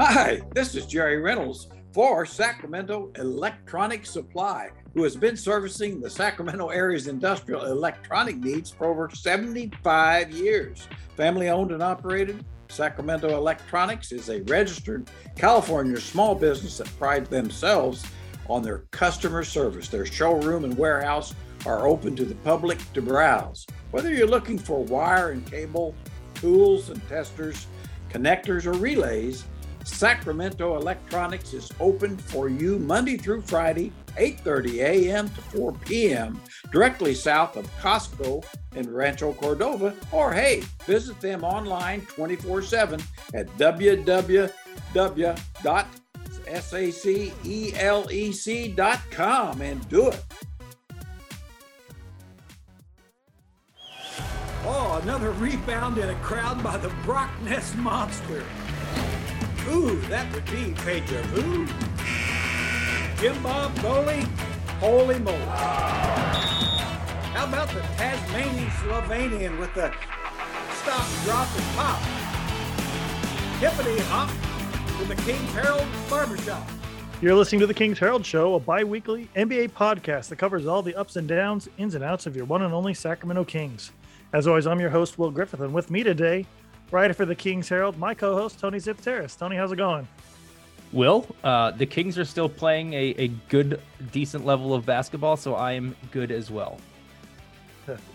Hi, this is Jerry Reynolds for Sacramento Electronic Supply, who has been servicing the Sacramento area's industrial electronic needs for over 75 years. Family owned and operated, Sacramento Electronics is a registered California small business that prides themselves on their customer service. Their showroom and warehouse are open to the public to browse. Whether you're looking for wire and cable, tools and testers, connectors, or relays, Sacramento Electronics is open for you Monday through Friday, 8:30 a.m. to 4 p.m. directly south of Costco in Rancho Cordova or hey, visit them online 24/7 at www.sacelec.com and do it. Oh, another rebound in a crowd by the Brock Nest Monster. Ooh, that would be deja vu. Jim Bob goalie, holy moly. How about the Tasmanian Slovenian with the stop, drop, and pop? Hippity hop with the King's Herald Barbershop. You're listening to the King's Herald Show, a bi weekly NBA podcast that covers all the ups and downs, ins and outs of your one and only Sacramento Kings. As always, I'm your host, Will Griffith, and with me today writer for the Kings Herald, my co-host Tony Xypteras. Tony, how's it going? Will, uh, the Kings are still playing a, a good, decent level of basketball, so I am good as well.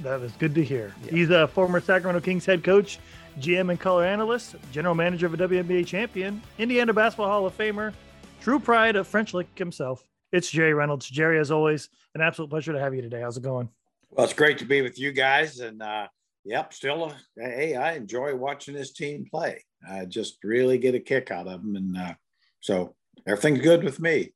That is good to hear. Yeah. He's a former Sacramento Kings head coach, GM and color analyst, general manager of a WNBA champion, Indiana Basketball Hall of Famer, true pride of French Lick himself. It's Jerry Reynolds. Jerry, as always, an absolute pleasure to have you today. How's it going? Well, it's great to be with you guys, and uh, Yep, still, a, hey, I enjoy watching this team play. I just really get a kick out of them, and uh, so everything's good with me.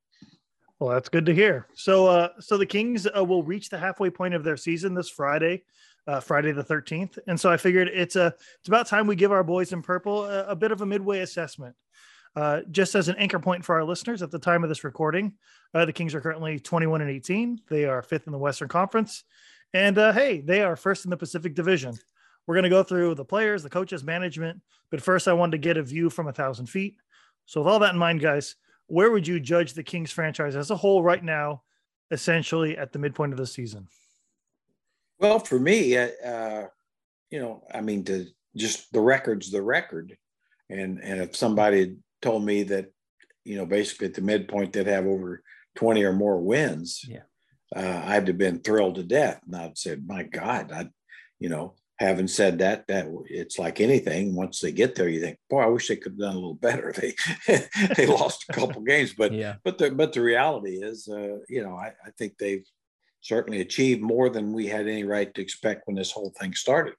Well, that's good to hear. So, uh, so the Kings uh, will reach the halfway point of their season this Friday, uh, Friday the thirteenth, and so I figured it's a it's about time we give our boys in purple a, a bit of a midway assessment. Uh, just as an anchor point for our listeners, at the time of this recording, uh, the Kings are currently 21 and 18. They are fifth in the Western Conference. And uh, hey, they are first in the Pacific Division. We're going to go through the players, the coaches, management. But first, I wanted to get a view from a thousand feet. So, with all that in mind, guys, where would you judge the Kings franchise as a whole right now, essentially at the midpoint of the season? Well, for me, uh, uh you know, I mean, to just the record's the record, and and if somebody had told me that, you know, basically at the midpoint they'd have over twenty or more wins, yeah, uh, I'd have been thrilled to death. And I'd said, my God, I, you know, having said that, that it's like anything. Once they get there, you think, boy, I wish they could have done a little better. They they lost a couple games, but yeah. but the but the reality is, uh, you know, I, I think they've certainly achieved more than we had any right to expect when this whole thing started.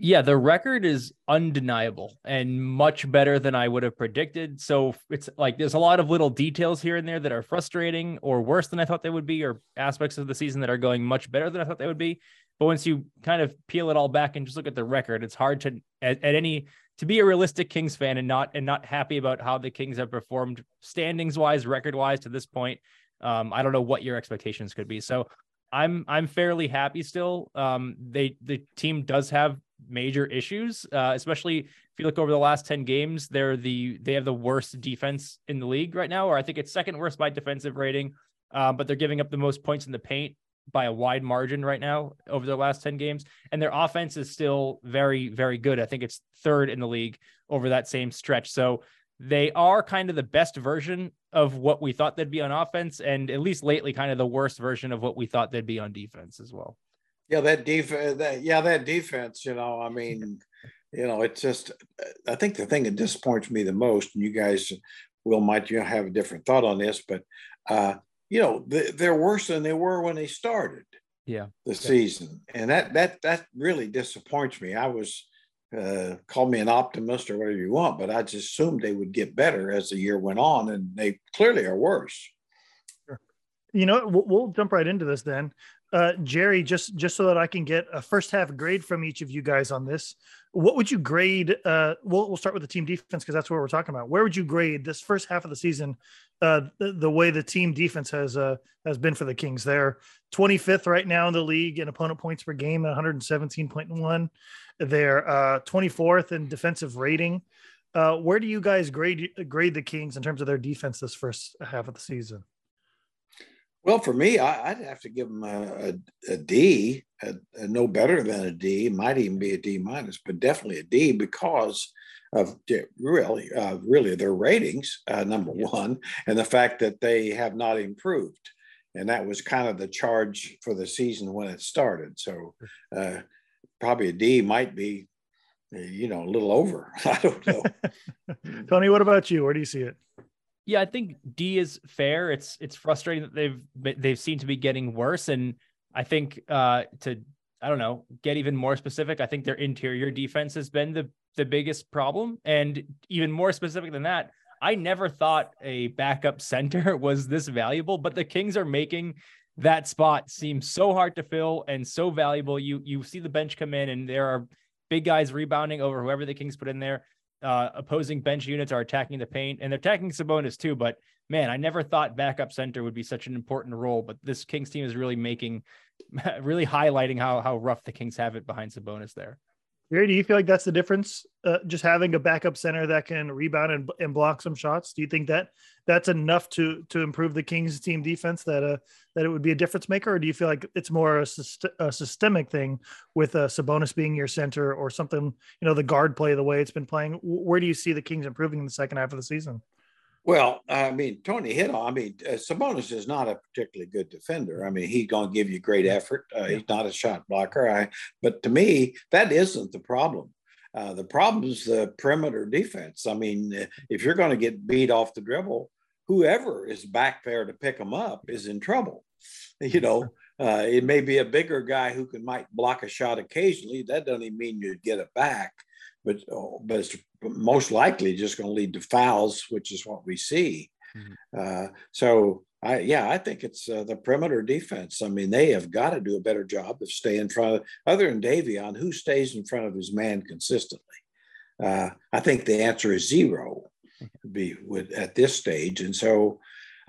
Yeah, the record is undeniable and much better than I would have predicted. So it's like there's a lot of little details here and there that are frustrating or worse than I thought they would be, or aspects of the season that are going much better than I thought they would be. But once you kind of peel it all back and just look at the record, it's hard to at, at any to be a realistic Kings fan and not and not happy about how the Kings have performed standings wise, record wise to this point. Um, I don't know what your expectations could be. So I'm I'm fairly happy still. Um, they the team does have major issues, uh, especially if you look over the last 10 games, they're the they have the worst defense in the league right now, or I think it's second worst by defensive rating. Uh, but they're giving up the most points in the paint by a wide margin right now over their last 10 games. And their offense is still very, very good. I think it's third in the league over that same stretch. So they are kind of the best version of what we thought they'd be on offense, and at least lately, kind of the worst version of what we thought they'd be on defense as well. Yeah, that defense. That, yeah, that defense. You know, I mean, you know, it's just. I think the thing that disappoints me the most, and you guys will might you know, have a different thought on this, but uh, you know, they're worse than they were when they started. Yeah, the season, and that that that really disappoints me. I was. Uh, call me an optimist or whatever you want, but I just assumed they would get better as the year went on, and they clearly are worse. You know, we'll, we'll jump right into this then uh, Jerry, just just so that I can get a first half grade from each of you guys on this, what would you grade? Uh, we'll we'll start with the team defense because that's what we're talking about. Where would you grade this first half of the season? Uh, the, the way the team defense has uh, has been for the Kings. They're 25th right now in the league in opponent points per game at 117.1. They're uh, 24th in defensive rating. Uh, where do you guys grade grade the Kings in terms of their defense this first half of the season? Well, for me, I, would have to give them a, a, a D, a, a no better than a D. Might even be a D minus, but definitely a D because of really, uh, really their ratings. Uh, number one, and the fact that they have not improved, and that was kind of the charge for the season when it started. So, uh, probably a D might be, you know, a little over. I don't know. Tony, what about you? Where do you see it? Yeah, I think D is fair. It's it's frustrating that they've they've seemed to be getting worse, and I think uh, to I don't know get even more specific. I think their interior defense has been the the biggest problem, and even more specific than that, I never thought a backup center was this valuable, but the Kings are making that spot seem so hard to fill and so valuable. You you see the bench come in, and there are big guys rebounding over whoever the Kings put in there uh, opposing bench units are attacking the paint and they're attacking Sabonis too. But man, I never thought backup center would be such an important role. But this Kings team is really making, really highlighting how how rough the Kings have it behind Sabonis there. Gary, do you feel like that's the difference? Uh, just having a backup center that can rebound and, and block some shots. Do you think that that's enough to to improve the Kings team defense? That uh that it would be a difference maker, or do you feel like it's more a, syst- a systemic thing with uh, Sabonis being your center or something? You know, the guard play the way it's been playing. Where do you see the Kings improving in the second half of the season? Well, I mean, Tony hit on. I mean, uh, Sabonis is not a particularly good defender. I mean, he's going to give you great effort. Uh, he's not a shot blocker. I, but to me, that isn't the problem. Uh, the problem is the perimeter defense. I mean, uh, if you're going to get beat off the dribble, whoever is back there to pick them up is in trouble. You know, uh, it may be a bigger guy who can might block a shot occasionally. That doesn't even mean you'd get it back but oh, but it's most likely just going to lead to fouls, which is what we see. Mm-hmm. Uh, so I yeah, I think it's uh, the perimeter defense. I mean, they have got to do a better job of staying in front of other than Davion, who stays in front of his man consistently. Uh, I think the answer is zero, be at this stage, and so.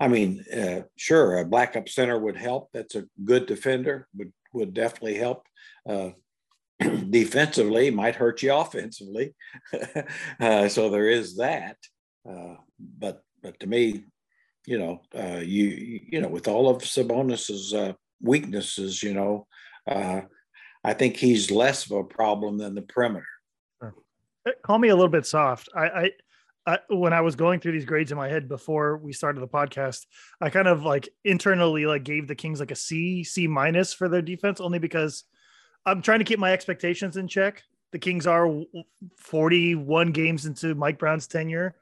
I mean, uh, sure, a backup center would help. That's a good defender. Would would definitely help. Defensively might hurt you offensively. uh, so there is that. Uh, but but to me, you know, uh, you you know, with all of Sabonis's uh, weaknesses, you know, uh, I think he's less of a problem than the perimeter. Call me a little bit soft. I, I I, when I was going through these grades in my head before we started the podcast, I kind of like internally like gave the Kings like a C, C minus for their defense, only because I'm trying to keep my expectations in check. The Kings are 41 games into Mike Brown's tenure,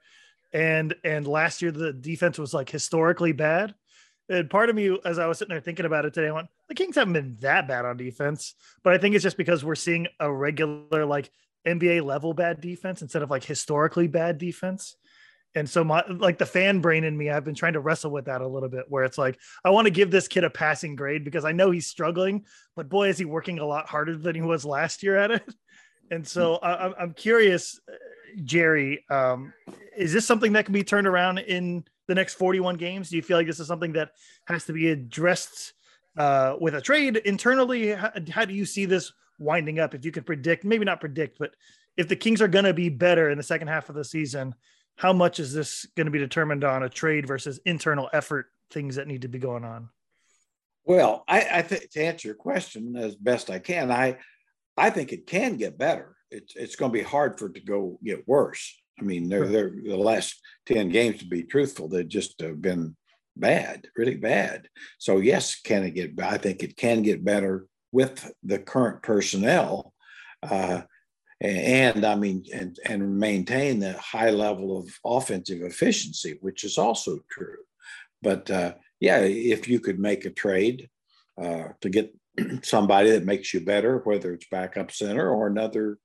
and and last year the defense was like historically bad. And part of me, as I was sitting there thinking about it today, I went, the Kings haven't been that bad on defense, but I think it's just because we're seeing a regular like NBA level bad defense instead of like historically bad defense and so my like the fan brain in me i've been trying to wrestle with that a little bit where it's like i want to give this kid a passing grade because i know he's struggling but boy is he working a lot harder than he was last year at it. And so I, i'm curious jerry um, is this something that can be turned around in the next 41 games? Do you feel like this is something that has to be addressed uh, with a trade internally? How, how do you see this winding up? If you could predict maybe not predict but if the kings are going to be better in the second half of the season how much is this going to be determined on a trade versus internal effort things that need to be going on? Well i, I think to answer your question as best i can i i think it can get better. It's, it's going to be hard for it to go get worse. I mean they're, they're the last 10 games to be truthful they've just have been bad really bad. So yes can it get i think it can get better with the current personnel. Uh, and I mean, and, and maintain the high level of offensive efficiency, which is also true. But uh, yeah, if you could make a trade uh, to get somebody that makes you better, whether it's backup center or another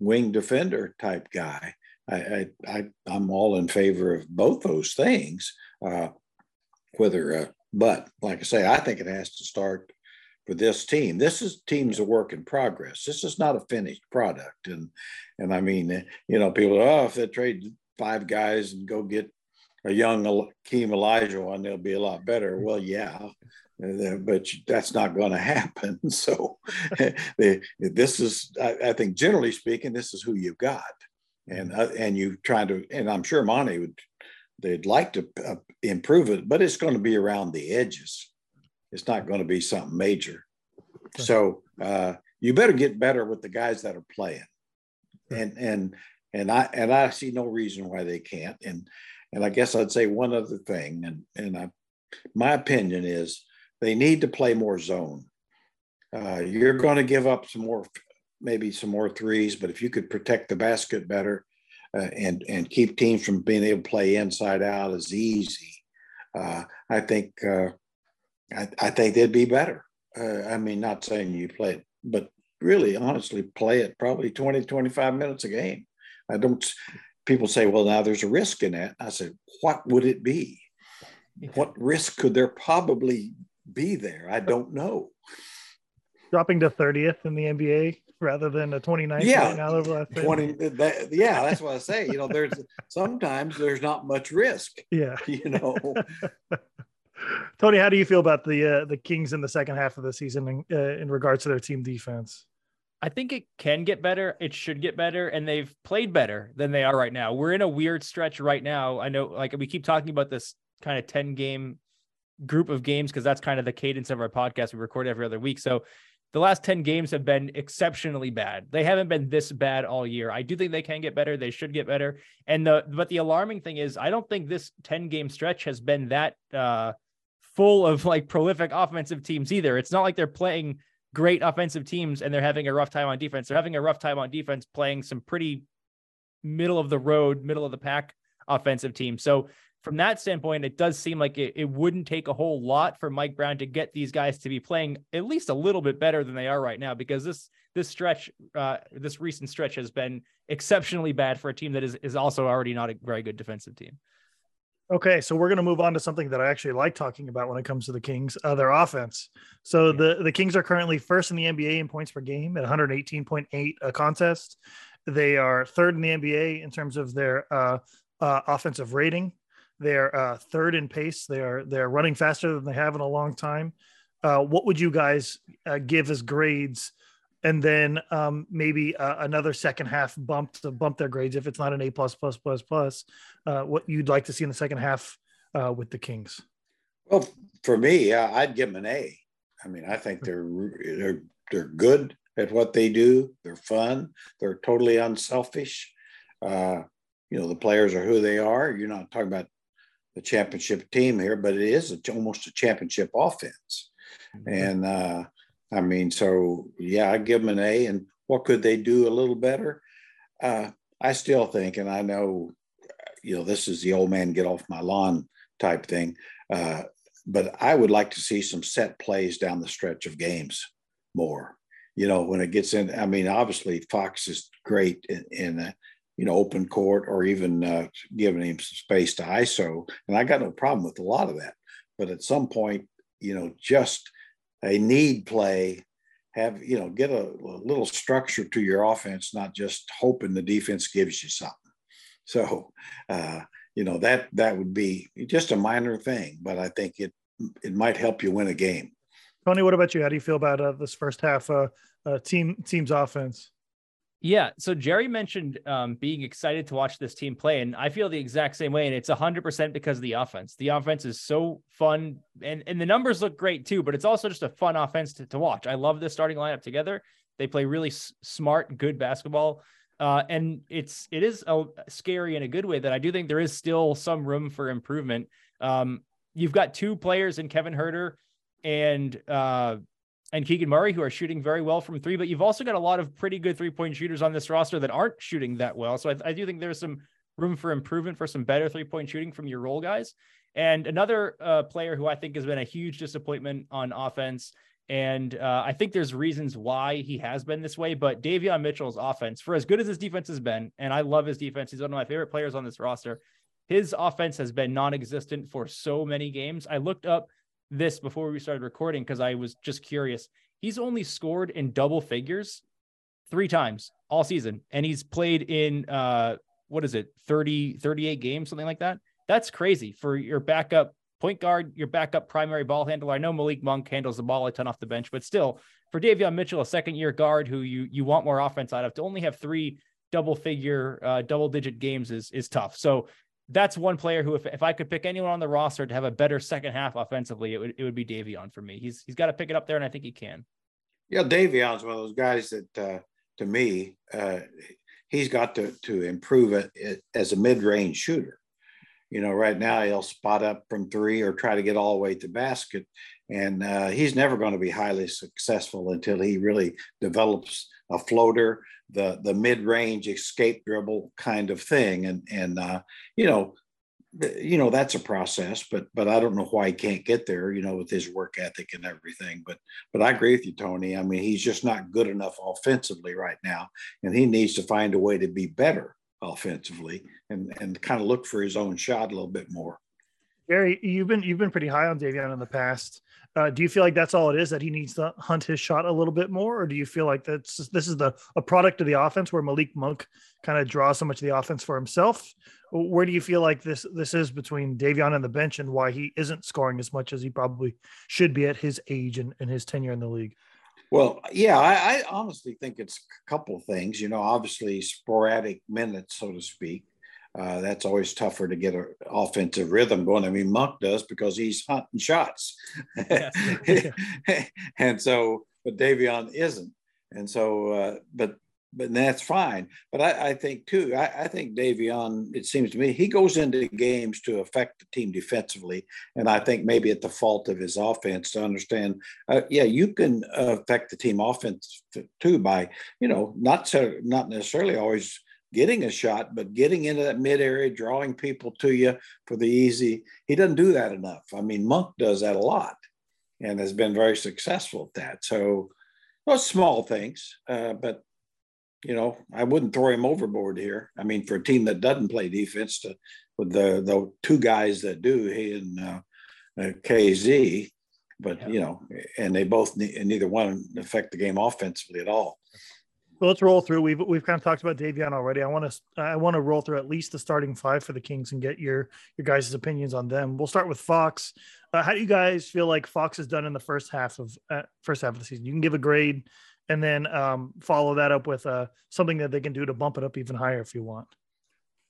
wing defender type guy, I, I, I am all in favor of both those things. Uh, whether, uh, but like I say, I think it has to start for this team. This is team's a work in progress. This is not a finished product. And and I mean, you know, people, oh, if they trade five guys and go get a young Keem Olajuwon, they'll be a lot better. Well, yeah, uh, but that's not going to happen. So this is, I, think, generally speaking, this is who you've got, and uh, and you trying to, and I'm sure Monty would, they'd like to uh, improve it, but it's going to be around the edges. It's not going to be something major. So uh, you better get better with the guys that are playing, and and and I and I see no reason why they can't. And and I guess I'd say one other thing, and and I, my opinion is they need to play more zone. Uh, you're going to give up some more, maybe some more threes, but if you could protect the basket better uh, and and keep teams from being able to play inside out is easy. Uh, I think uh, I, I, think they'd be better. Uh, I mean, not saying you play it, but really, honestly, play it probably 20, 25 minutes a game. I don't. People say, "Well, now there's a risk in that." I said, "What would it be? What risk could there probably be there. I don't know. Dropping to 30th in the NBA rather than a 29th yeah, right now 20 that, yeah, that's what I say. You know, there's sometimes there's not much risk. Yeah. You know. Tony, how do you feel about the uh, the Kings in the second half of the season in, uh, in regards to their team defense? I think it can get better. It should get better, and they've played better than they are right now. We're in a weird stretch right now. I know, like we keep talking about this kind of 10 game group of games because that's kind of the cadence of our podcast. We record every other week. So the last 10 games have been exceptionally bad. They haven't been this bad all year. I do think they can get better. They should get better. And the but the alarming thing is I don't think this 10 game stretch has been that uh full of like prolific offensive teams either. It's not like they're playing great offensive teams and they're having a rough time on defense. They're having a rough time on defense playing some pretty middle of the road, middle of the pack offensive teams. So from that standpoint, it does seem like it, it wouldn't take a whole lot for Mike Brown to get these guys to be playing at least a little bit better than they are right now, because this this stretch, uh, this recent stretch has been exceptionally bad for a team that is is also already not a very good defensive team. Okay, so we're going to move on to something that I actually like talking about when it comes to the Kings, uh, their offense. So the the Kings are currently first in the NBA in points per game at 118.8 a contest. They are third in the NBA in terms of their uh, uh, offensive rating they're uh, third in pace. They are they're running faster than they have in a long time. Uh, what would you guys uh, give as grades? And then um, maybe uh, another second half bump to bump their grades if it's not an A plus plus plus plus. Uh, what you'd like to see in the second half uh, with the Kings? Well, for me, I'd give them an A. I mean, I think they're they're they're good at what they do. They're fun. They're totally unselfish. Uh, you know, the players are who they are. You're not talking about the championship team here, but it is a, almost a championship offense. Mm-hmm. And uh, I mean, so yeah, I give them an A. And what could they do a little better? Uh, I still think, and I know, you know, this is the old man get off my lawn type thing. Uh, but I would like to see some set plays down the stretch of games more. You know, when it gets in, I mean, obviously Fox is great in, in you know, open court or even uh, giving him some space to ISO. And I got no problem with a lot of that. But at some point, you know, just a need play, have, you know, get a, a little structure to your offense, not just hoping the defense gives you something. So, uh, you know, that that would be just a minor thing, but I think it it might help you win a game. Tony, what about you? How do you feel about uh, this first half uh, uh, team team's offense? Yeah. So Jerry mentioned um, being excited to watch this team play, and I feel the exact same way. And it's 100% because of the offense. The offense is so fun, and, and the numbers look great too, but it's also just a fun offense to, to watch. I love this starting lineup together. They play really s- smart, good basketball. Uh, and it's it is a, scary in a good way that I do think there is still some room for improvement. Um, you've got two players in Kevin Huerter and uh, and Keegan Murray, who are shooting very well from three, but you've also got a lot of pretty good three point shooters on this roster that aren't shooting that well. So I, I do think there's some room for improvement for some better three point shooting from your role guys. And another uh, player who I think has been a huge disappointment on offense. And uh, I think there's reasons why he has been this way, but Davion Mitchell's offense, for as good as his defense has been, and I love his defense, he's one of my favorite players on this roster. His offense has been non existent for so many games. I looked up this before we started recording because I was just curious. He's only scored in double figures three times all season, and he's played in uh what is it 30 38 games something like that that's crazy for your backup point guard, your backup primary ball handler. I know Malik Monk handles the ball a ton off the bench, but still, for Davion Mitchell, a second year guard who you you want more offense out of, to only have three double figure, uh, double digit games is is tough. So that's one player who, if, if I could pick anyone on the roster to have a better second half offensively, it would it would be Davion for me. He's he's got to pick it up there, and I think he can. Yeah, Davion's one of those guys that, uh, to me, uh, he's got to to improve it as a mid range shooter. You know, right now he'll spot up from three or try to get all the way to basket, and uh, he's never going to be highly successful until he really develops a floater, the the mid range escape dribble kind of thing, and and uh, you know you know that's a process but but i don't know why he can't get there you know with his work ethic and everything. But but i agree with you tony. I mean he's just not good enough offensively right now and he needs to find a way to be better offensively and and kind of look for his own shot a little bit more. Gary, you've been you've been pretty high on Davion in the past. Uh, do you feel like that's all it is that he needs to hunt his shot a little bit more, or do you feel like that's this is the a product of the offense where Malik Monk kind of draws so much of the offense for himself? Where do you feel like this this is between Davion and the bench, and why he isn't scoring as much as he probably should be at his age and, and his tenure in the league? Well, yeah, I, I honestly think it's a couple things. You know, obviously sporadic minutes, so to speak. Uh, that's always tougher to get an offensive rhythm going. I mean, Monk does because he's hunting shots. and so, but Davion isn't. And so, uh, but, but that's fine. But I, I think too, I, I, think Davion, it seems to me, he goes into games to affect the team defensively. And I think maybe at the fault of his offense to understand, uh, yeah, you can affect the team offense too by, you know, not so, not necessarily always getting a shot, but getting into that mid area, drawing people to you for the easy. He doesn't do that enough. I mean, Monk does that a lot and has been very successful at that. So, well, small things, uh, but you know, I wouldn't throw him overboard here. I mean, for a team that doesn't play defense, to, with the the two guys that do, he and uh, uh, KZ, but yeah. you know, and they both and neither one affect the game offensively at all. Well, let's roll through. We've we've kind of talked about Davion already. I want to I want to roll through at least the starting five for the Kings and get your your guys' opinions on them. We'll start with Fox. Uh, how do you guys feel like Fox has done in the first half of uh, first half of the season? You can give a grade, and then um, follow that up with uh, something that they can do to bump it up even higher if you want.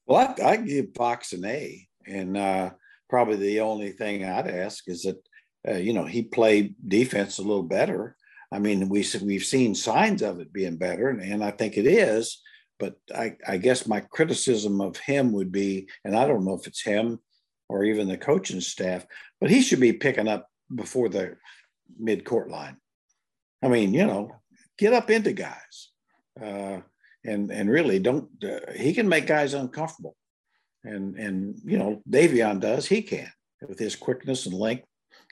Well, I, I give Fox an A, and uh, probably the only thing I'd ask is that uh, you know he played defense a little better I mean, we we've seen signs of it being better, and, and I think it is. But I, I guess my criticism of him would be, and I don't know if it's him or even the coaching staff, but he should be picking up before the mid court line. I mean, you know, get up into guys, uh, and and really don't. Uh, he can make guys uncomfortable, and and you know, Davion does. He can with his quickness and length,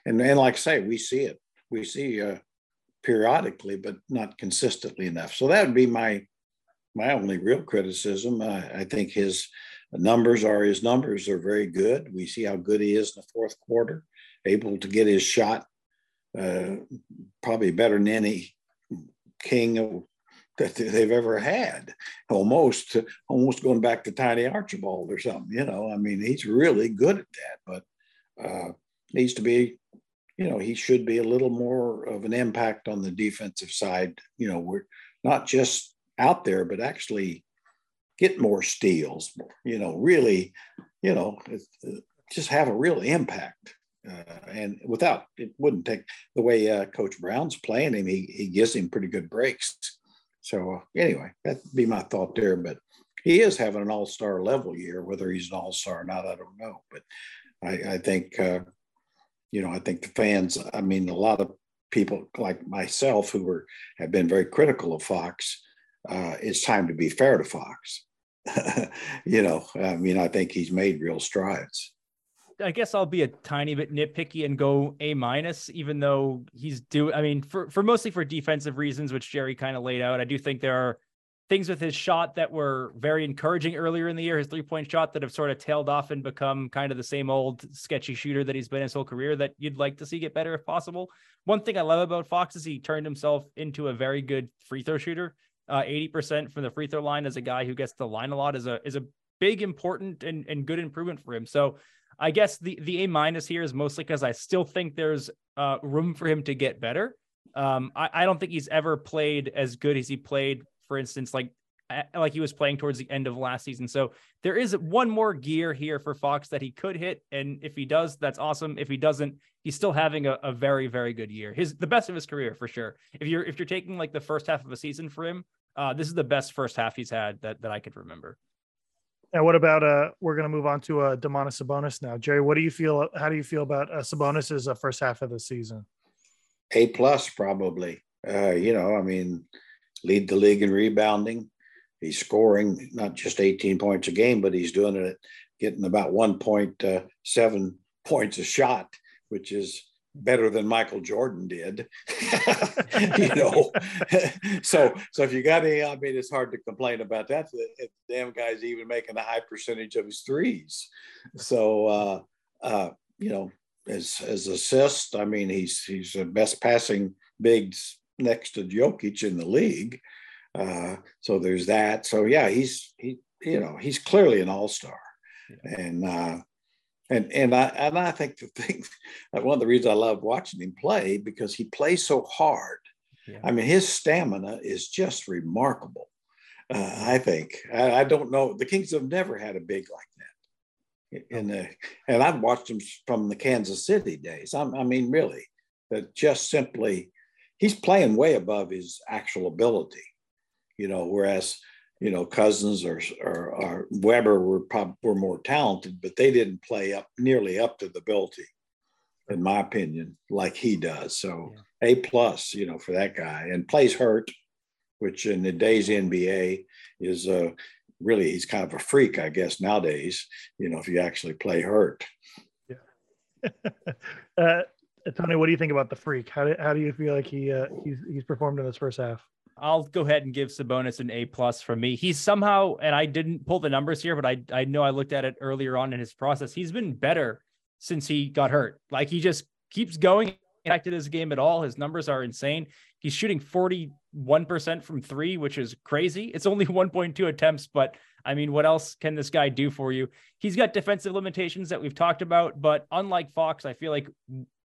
and and like I say, we see it. We see uh, periodically, but not consistently enough. So that would be my my only real criticism. I, I think his numbers are his numbers are very good. We see how good he is in the fourth quarter, able to get his shot uh, probably better than any king that they've ever had. Almost, almost going back to Tiny Archibald or something. You know, I mean, he's really good at that, but uh, needs to be you know, he should be a little more of an impact on the defensive side. You know, we're not just out there, but actually get more steals, you know, really, you know, just have a real impact. Uh, and without, it wouldn't take the way uh, Coach Brown's playing him, he, he gives him pretty good breaks. So, uh, anyway, that'd be my thought there. But he is having an all star level year. Whether he's an all star or not, I don't know. But I, I think uh, you know, I think the fans, I mean, a lot of people like myself who were have been very critical of Fox, uh, it's time to be fair to Fox. you know, I mean, I think he's made real strides. I guess I'll be a tiny bit nitpicky and go A minus, even though he's due. I mean, for for mostly for defensive reasons, which Jerry kind of laid out. I do think there are things with his shot that were very encouraging earlier in the year, his three point shot that have sort of tailed off and become kind of the same old sketchy shooter that he's been his whole career that you'd like to see get better if possible. One thing I love about Fox is he turned himself into a very good free throw shooter. Uh, 80% from the free throw line as a guy who gets the line a lot is a is a big, important and, and good improvement for him. So I guess the the A minus here is mostly because I still think there's uh, room for him to get better. Um, I, I don't think he's ever played as good as he played, for instance, like like he was playing towards the end of last season. So there is one more gear here for Fox that he could hit, and if he does, that's awesome. If he doesn't, he's still having a, a very very good year. His the best of his career for sure. If you're if you're taking like the first half of a season for him, uh, this is the best first half he's had that that I could remember. And what about uh? We're going to move on to uh, Domantas Sabonis now. Jerry, what do you feel? How do you feel about uh, Sabonis's uh, first half of the season? A plus, probably. Uh, you know, I mean, lead the league in rebounding. He's scoring not just 18 points a game, but he's doing it, getting about 1.7 uh, points a shot, which is better than Michael Jordan did. you know, so so if you got any, I mean, it's hard to complain about that. The, damn guy's even making a high percentage of his threes. So uh, uh, you know, as as assist, I mean, he's he's the best passing bigs next to Jokic in the league. Uh, so there's that. So yeah, he's he you know he's clearly an all star, yeah. and uh, and and I and I think the thing, one of the reasons I love watching him play because he plays so hard. Yeah. I mean, his stamina is just remarkable. Uh, I think I, I, don't know. The Kings have never had a big like that. In the, and I've watched him from the Kansas City days. I, I mean, really, that just simply, he's playing way above his actual ability. You know, whereas you know, Cousins or, or, or Webber were probably were more talented, but they didn't play up nearly up to the ability, in my opinion, like he does. So yeah. a plus, you know, for that guy, and plays hurt, which in the days NBA is uh, really he's kind of a freak, I guess nowadays. You know, if you actually play hurt. Yeah. uh, Tony, what do you think about the freak? How do, how do you feel like he uh, he's he's performed in this first half? I'll go ahead and give Sabonis an A plus from me. He's somehow, and I didn't pull the numbers here, but I I know I looked at it earlier on in his process. He's been better since he got hurt. Like he just keeps going impacted his game at all. His numbers are insane. He's shooting 41% from three, which is crazy. It's only 1.2 attempts, but I mean, what else can this guy do for you? He's got defensive limitations that we've talked about, but unlike Fox, I feel like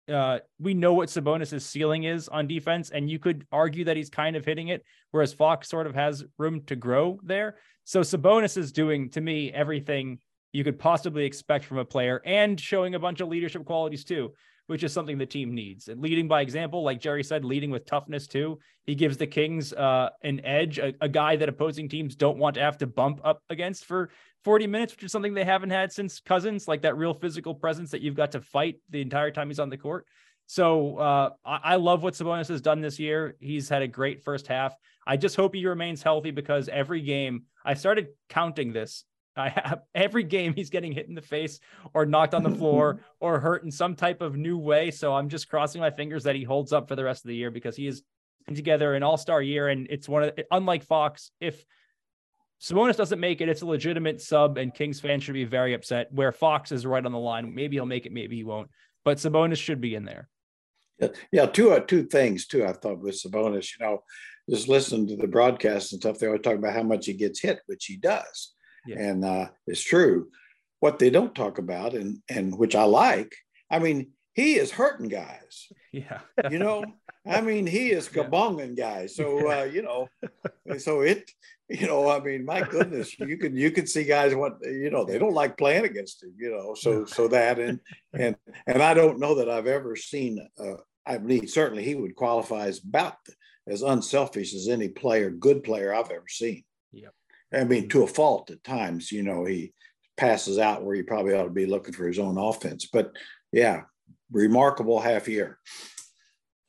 uh, we know what Sabonis's ceiling is on defense, and you could argue that he's kind of hitting it, whereas Fox sort of has room to grow there. So Sabonis is doing to me everything you could possibly expect from a player and showing a bunch of leadership qualities too which is something the team needs. And leading by example, like Jerry said, leading with toughness too. He gives the Kings uh, an edge, a, a, guy that opposing teams don't want to have to bump up against for 40 minutes, which is something they haven't had since Cousins, like that real physical presence that you've got to fight the entire time he's on the court. So uh, I, I love what Sabonis has done this year. He's had a great first half. I just hope he remains healthy because every game I started counting this I have every game he's getting hit in the face or knocked on the floor or hurt in some type of new way. So I'm just crossing my fingers that he holds up for the rest of the year because he is together an all-star year. And it's one of unlike Fox, if Sabonis doesn't make it, it's a legitimate sub, and Kings fans should be very upset. Where Fox is right on the line. Maybe he'll make it, maybe he won't. But Sabonis should be in there. Yeah, yeah two uh, two things too. I thought with Sabonis, you know, just listening to the broadcast and stuff, they always talk about how much he gets hit, which he does yeah. and uh, it's true. What they don't talk about, and and which I like, I mean, he is hurting guys. Yeah, you know, I mean, he is kabonging guys. So uh, you know, so it, you know, I mean, my goodness, you can you can see guys what you know they don't like playing against him. You know, so so that and and and I don't know that I've ever seen. Uh, I mean, certainly he would qualify as about as unselfish as any player, good player I've ever seen. Yeah. I mean, to a fault at times, you know, he passes out where he probably ought to be looking for his own offense. But yeah, remarkable half year.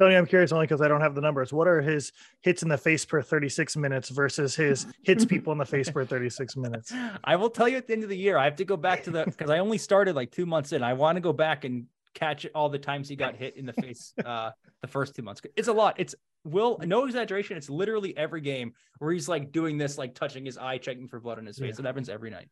Tony, I'm curious only because I don't have the numbers. What are his hits in the face per 36 minutes versus his hits people in the face per 36 minutes? I will tell you at the end of the year. I have to go back to the because I only started like two months in. I want to go back and catch all the times he got hit in the face uh, the first two months. It's a lot. It's will no exaggeration. It's literally every game where he's like doing this, like touching his eye, checking for blood on his face. Yeah. It happens every night.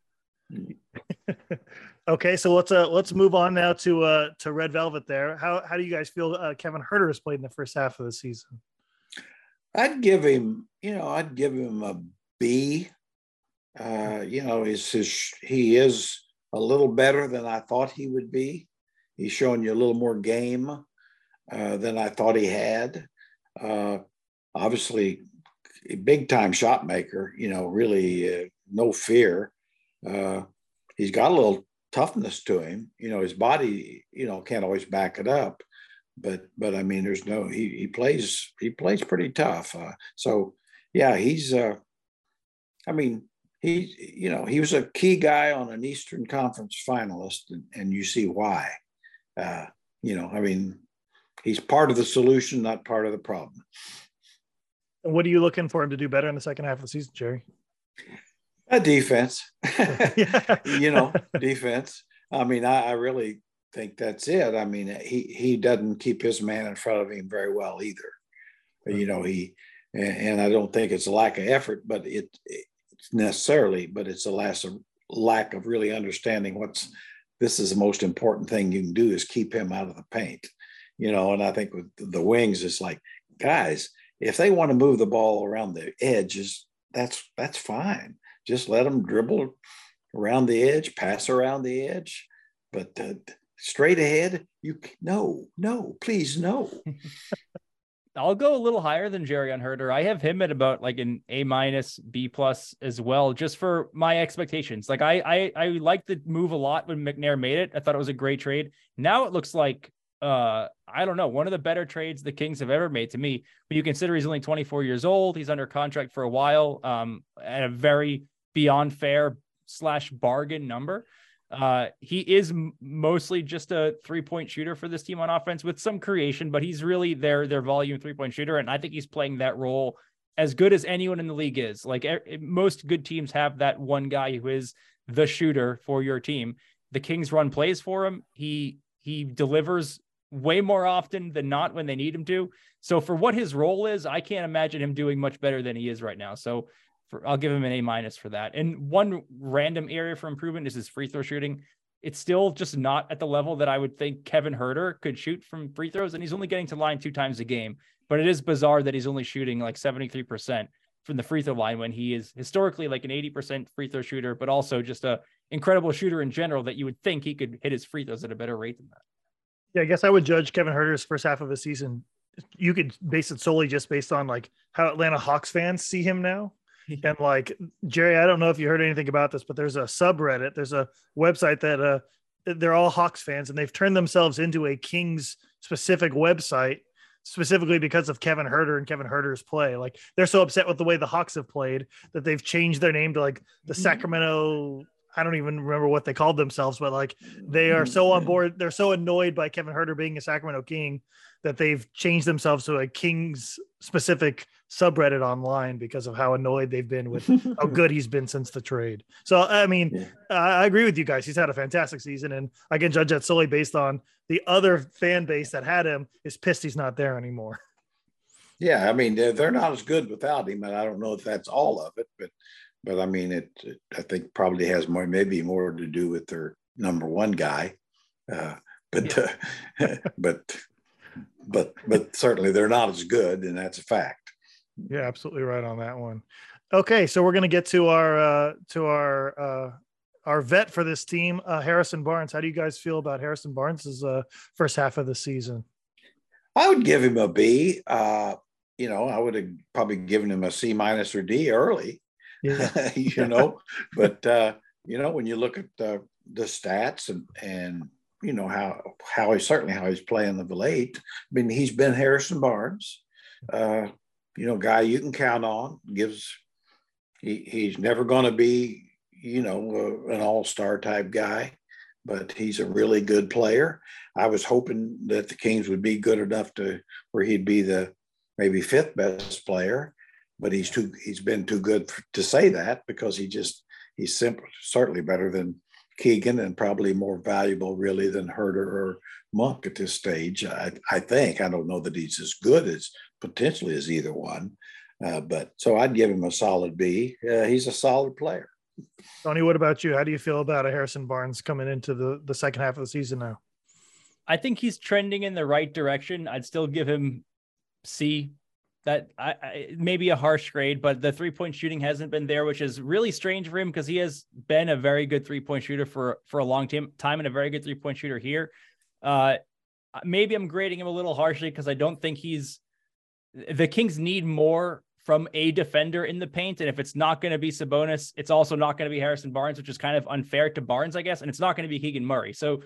okay, so let's uh let's move on now to uh to Red Velvet. There, how how do you guys feel? Uh, Kevin Huerter has played in the first half of the season. I'd give him, you know, I'd give him a B. Uh, you know, he's his he is a little better than I thought he would be. He's showing you a little more game uh, than I thought he had. Uh, obviously, big time shot maker, you know, really uh, no fear. Uh, he's got a little toughness to him. You know, his body, you know, can't always back it up. But but I mean, there's no he he plays he plays pretty tough. Uh, so yeah, he's uh, I mean, he you know he was a key guy on an Eastern Conference finalist, and, and you see why. Uh, you know, I mean, he's part of the solution, not part of the problem. And what are you looking for him to do better in the second half of the season, Jerry? A defense, you know, defense. I mean, I, I, really think that's it. I mean, he he doesn't keep his man in front of him very well either. You know, he and, and I don't think it's a lack of effort, but it, it's necessarily, but it's a lack of lack of really understanding what's this is the most important thing you can do is keep him out of the paint. You know, and I think with the wings, it's like, guys, if they want to move the ball around the edges, that's that's fine just let them dribble around the edge, pass around the edge, but uh, straight ahead, you no, no, please no. I'll go a little higher than Jerry on Huerter. I have him at about like an A minus, B plus as well, just for my expectations. Like I, I, I like the move a lot when McNair made it. I thought it was a great trade. Now it looks like, uh, I don't know, one of the better trades the Kings have ever made to me. When you consider he's only 24 years old, he's under contract for a while, um, at a very beyond fair slash bargain number. Uh, he is mostly just a three point shooter for this team on offense with some creation, but he's really their their volume three point shooter, and I think he's playing that role as good as anyone in the league is. Like er- most good teams have that one guy who is the shooter for your team. The Kings run plays for him. He he delivers way more often than not when they need him to. So for what his role is, I can't imagine him doing much better than he is right now. So for, I'll give him an A minus for that. And one random area for improvement is his free throw shooting. It's still just not at the level that I would think Kevin Huerter could shoot from free throws, and he's only getting to line two times a game. But it is bizarre that he's only shooting like 73% from the free throw line when he is historically like an 80% free throw shooter, but also just a incredible shooter in general that you would think he could hit his free throws at a better rate than that. Yeah, I guess I would judge Kevin Huerter's first half of the season. You could base it solely just based on like how Atlanta Hawks fans see him now and like Jerry, I don't know if you heard anything about this, but there's a subreddit, there's a website that uh they're all Hawks fans and they've turned themselves into a Kings specific website specifically because of Kevin Huerter and Kevin Huerter's play. Like they're so upset with the way the Hawks have played that they've changed their name to like the mm-hmm. Sacramento I don't even remember what they called themselves, but like they are so on board. They're so annoyed by Kevin Huerter being a Sacramento King that they've changed themselves to a Kings specific subreddit online because of how annoyed they've been with how good he's been since the trade. So, I mean, yeah. I agree with you guys. He's had a fantastic season, and I can judge that solely based on the other fan base that had him is pissed he's not there anymore. Yeah, I mean, they're not as good without him, and I don't know if that's all of it, but but I mean, it, it I think probably has more, maybe more to do with their number one guy. Uh, but yeah. uh, but but but certainly they're not as good, and that's a fact. Yeah, absolutely right on that one. Okay, so we're going to get to our uh, to our uh, our vet for this team, uh, Harrison Barnes. How do you guys feel about Harrison Barnes' uh, first half of the season? I would give him a B. Uh, you know, I would have probably given him a C minus or D early. Yeah. you know, but uh, you know, when you look at the the stats and and you know how how he certainly how he's playing the late. I mean, he's been Harrison Barnes, uh, you know, guy you can count on. Gives he, he's never going to be you know uh, an all star type guy, but he's a really good player. I was hoping that the Kings would be good enough to where he'd be the maybe fifth best player, but he's too he's been too good for, to say that because he just he's simple certainly better than Keegan and probably more valuable really than Huerter or Monk at this stage. I, I think. I don't know that he's as good as potentially as either one. Uh, but so I'd give him a solid B. Uh, he's a solid player. Tony, what about you? How do you feel about a Harrison Barnes coming into the, the second half of the season now? I think he's trending in the right direction. I'd still give him C that I, I maybe a harsh grade, but the three point shooting hasn't been there, which is really strange for him because he has been a very good three point shooter for for a long time, time and a very good three point shooter here. Uh, maybe I'm grading him a little harshly because I don't think he's the Kings need more from a defender in the paint. And if it's not going to be Sabonis, it's also not going to be Harrison Barnes, which is kind of unfair to Barnes, I guess. And it's not going to be Keegan Murray. So,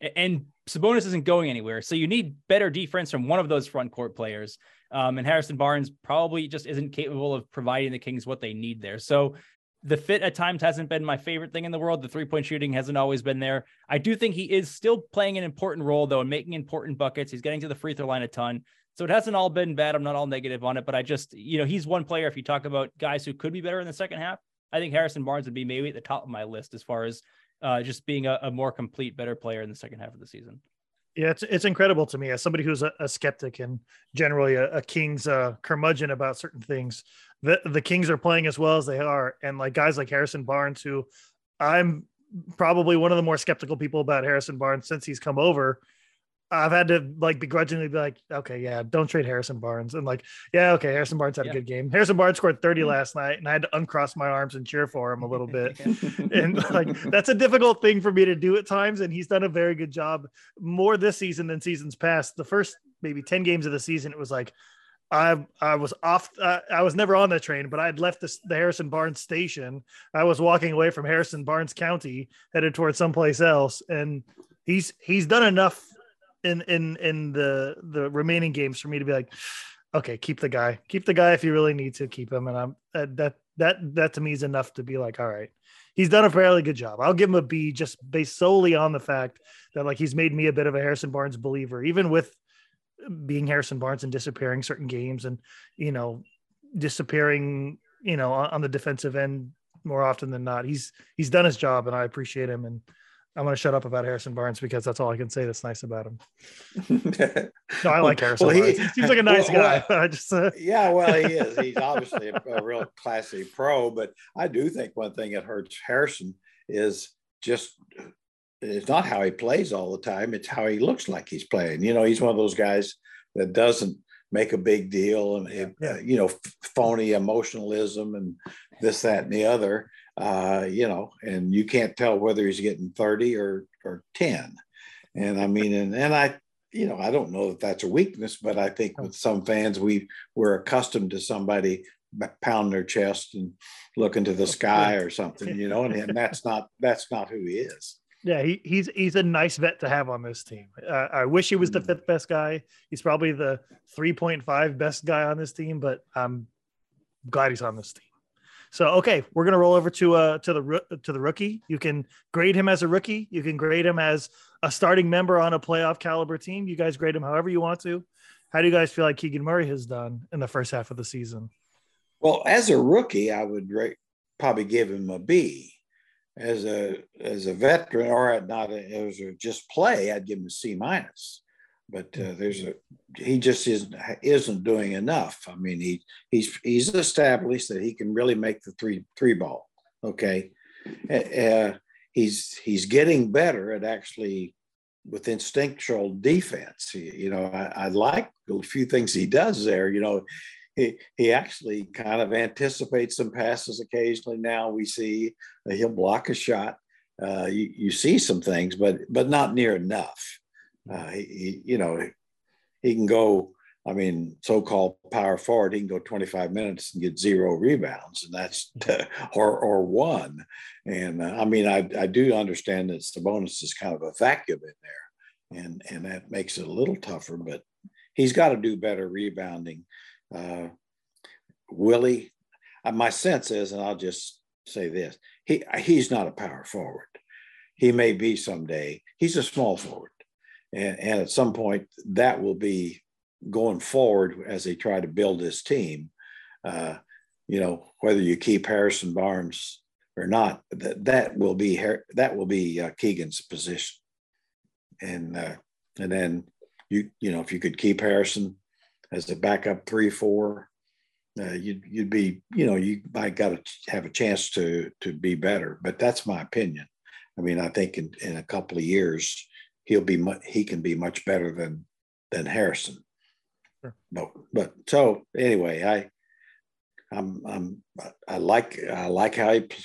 and Sabonis isn't going anywhere. So you need better defense from one of those front court players. Um, and Harrison Barnes probably just isn't capable of providing the Kings what they need there. So the fit at times hasn't been my favorite thing in the world. The three point shooting hasn't always been there. I do think he is still playing an important role, though, and making important buckets. He's getting to the free throw line a ton. So it hasn't all been bad. I'm not all negative on it, but I just, you know, he's one player. If you talk about guys who could be better in the second half, I think Harrison Barnes would be maybe at the top of my list as far as uh, just being a, a, more complete, better player in the second half of the season. Yeah, it's it's incredible to me as somebody who's a, a skeptic and generally a, a Kings uh, curmudgeon about certain things. The the Kings are playing as well as they are, and like guys like Harrison Barnes, who I'm probably one of the more skeptical people about Harrison Barnes since he's come over. I've had to like begrudgingly be like, okay, yeah, don't trade Harrison Barnes. And like, yeah, okay, Harrison Barnes had yeah. a good game. Harrison Barnes scored 30 mm-hmm. last night, and I had to uncross my arms and cheer for him a little bit. and like, that's a difficult thing for me to do at times. And he's done a very good job more this season than seasons past. The first maybe 10 games of the season, it was like, I I was off. Uh, I was never on the train, but I had left the, the Harrison Barnes station. I was walking away from Harrison Barnes County, headed towards someplace else, and he's he's done enough in in in the the remaining games for me to be like, okay, keep the guy, keep the guy if you really need to keep him, and I'm uh, that that that to me is enough to be like, all right, he's done a fairly good job. I'll give him a B just based solely on the fact that like he's made me a bit of a Harrison Barnes believer, even with being Harrison Barnes and disappearing certain games and you know disappearing you know on, on the defensive end more often than not. He's he's done his job, and I appreciate him and I'm going to shut up about Harrison Barnes because that's all I can say that's nice about him. no, I like Harrison. Well, he, he, seems like a nice well, guy. Well, I just uh... yeah, well, he is. He's obviously a, a, real classy pro, but I do think one thing that hurts Harrison is just it's not how he plays all the time; it's how he looks like he's playing. You know, he's one of those guys that doesn't make a big deal and yeah. you know phony emotionalism and this that and the other uh, you know, and you can't tell whether he's getting 30 or, or 10. And I mean, and, and I, you know, I don't know that that's a weakness, but I think with some fans, we we're accustomed to somebody pound their chest and look into the sky or something, you know, and, and that's not, that's not who he is. Yeah, he, he's he's a nice vet to have on this team. Uh, I wish he was the hmm. fifth best guy. He's probably the 3.5 best guy on this team, but I'm glad he's on this team. So okay, we're gonna roll over to uh to the to the rookie. You can grade him as a rookie. You can grade him as a starting member on a playoff caliber team. You guys grade him however you want to. How do you guys feel like Keegan Murray has done in the first half of the season? Well, as a rookie, I would rate, probably give him a B. As a as a veteran, or not as a just play, I'd give him a C minus but uh, there's a he just isn't isn't doing enough. I mean, he he's he's established that he can really make the three three ball. Okay, uh, he's he's getting better at actually with instinctual defense. He, you know, I, I like a few things he does there. You know, he, he actually kind of anticipates some passes occasionally. Now we see he'll block a shot. Uh, you, you see some things, but but not near enough. Uh, he, you know, he can go. I mean, so-called power forward, he can go 25 minutes and get zero rebounds, and that's or or one. And uh, I mean, I I do understand that Sabonis is kind of a vacuum in there, and and that makes it a little tougher. But he's got to do better rebounding. Uh, Willie, uh, my sense is, and I'll just say this: he he's not a power forward. He may be someday. He's a small forward and, and at some point that will be going forward as they try to build this team. Uh, you know, whether you keep Harrison Barnes or not, that that will be that will be uh, Keegan's position, and uh, and then you you know if you could keep Harrison as a backup three four, uh, you'd you'd be you know you might got to have a chance to to be better. But that's my opinion. I mean, I think in, in a couple of years he'll be he can be much better than than Harrison. Sure. No, but so anyway, I, I'm, I'm, I like, I like how he p-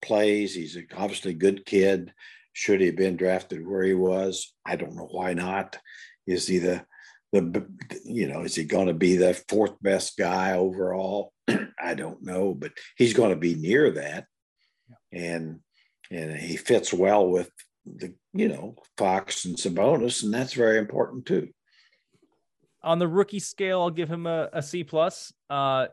plays. He's obviously a good kid. Should he have been drafted where he was? I don't know why not. Is he the, the, you know, is he going to be the fourth best guy overall? I don't know, but he's going to be near that, and and he fits well with the, you know, Fox and Sabonis, and that's very important too on the rookie scale, I'll give him a, a C plus. Uh,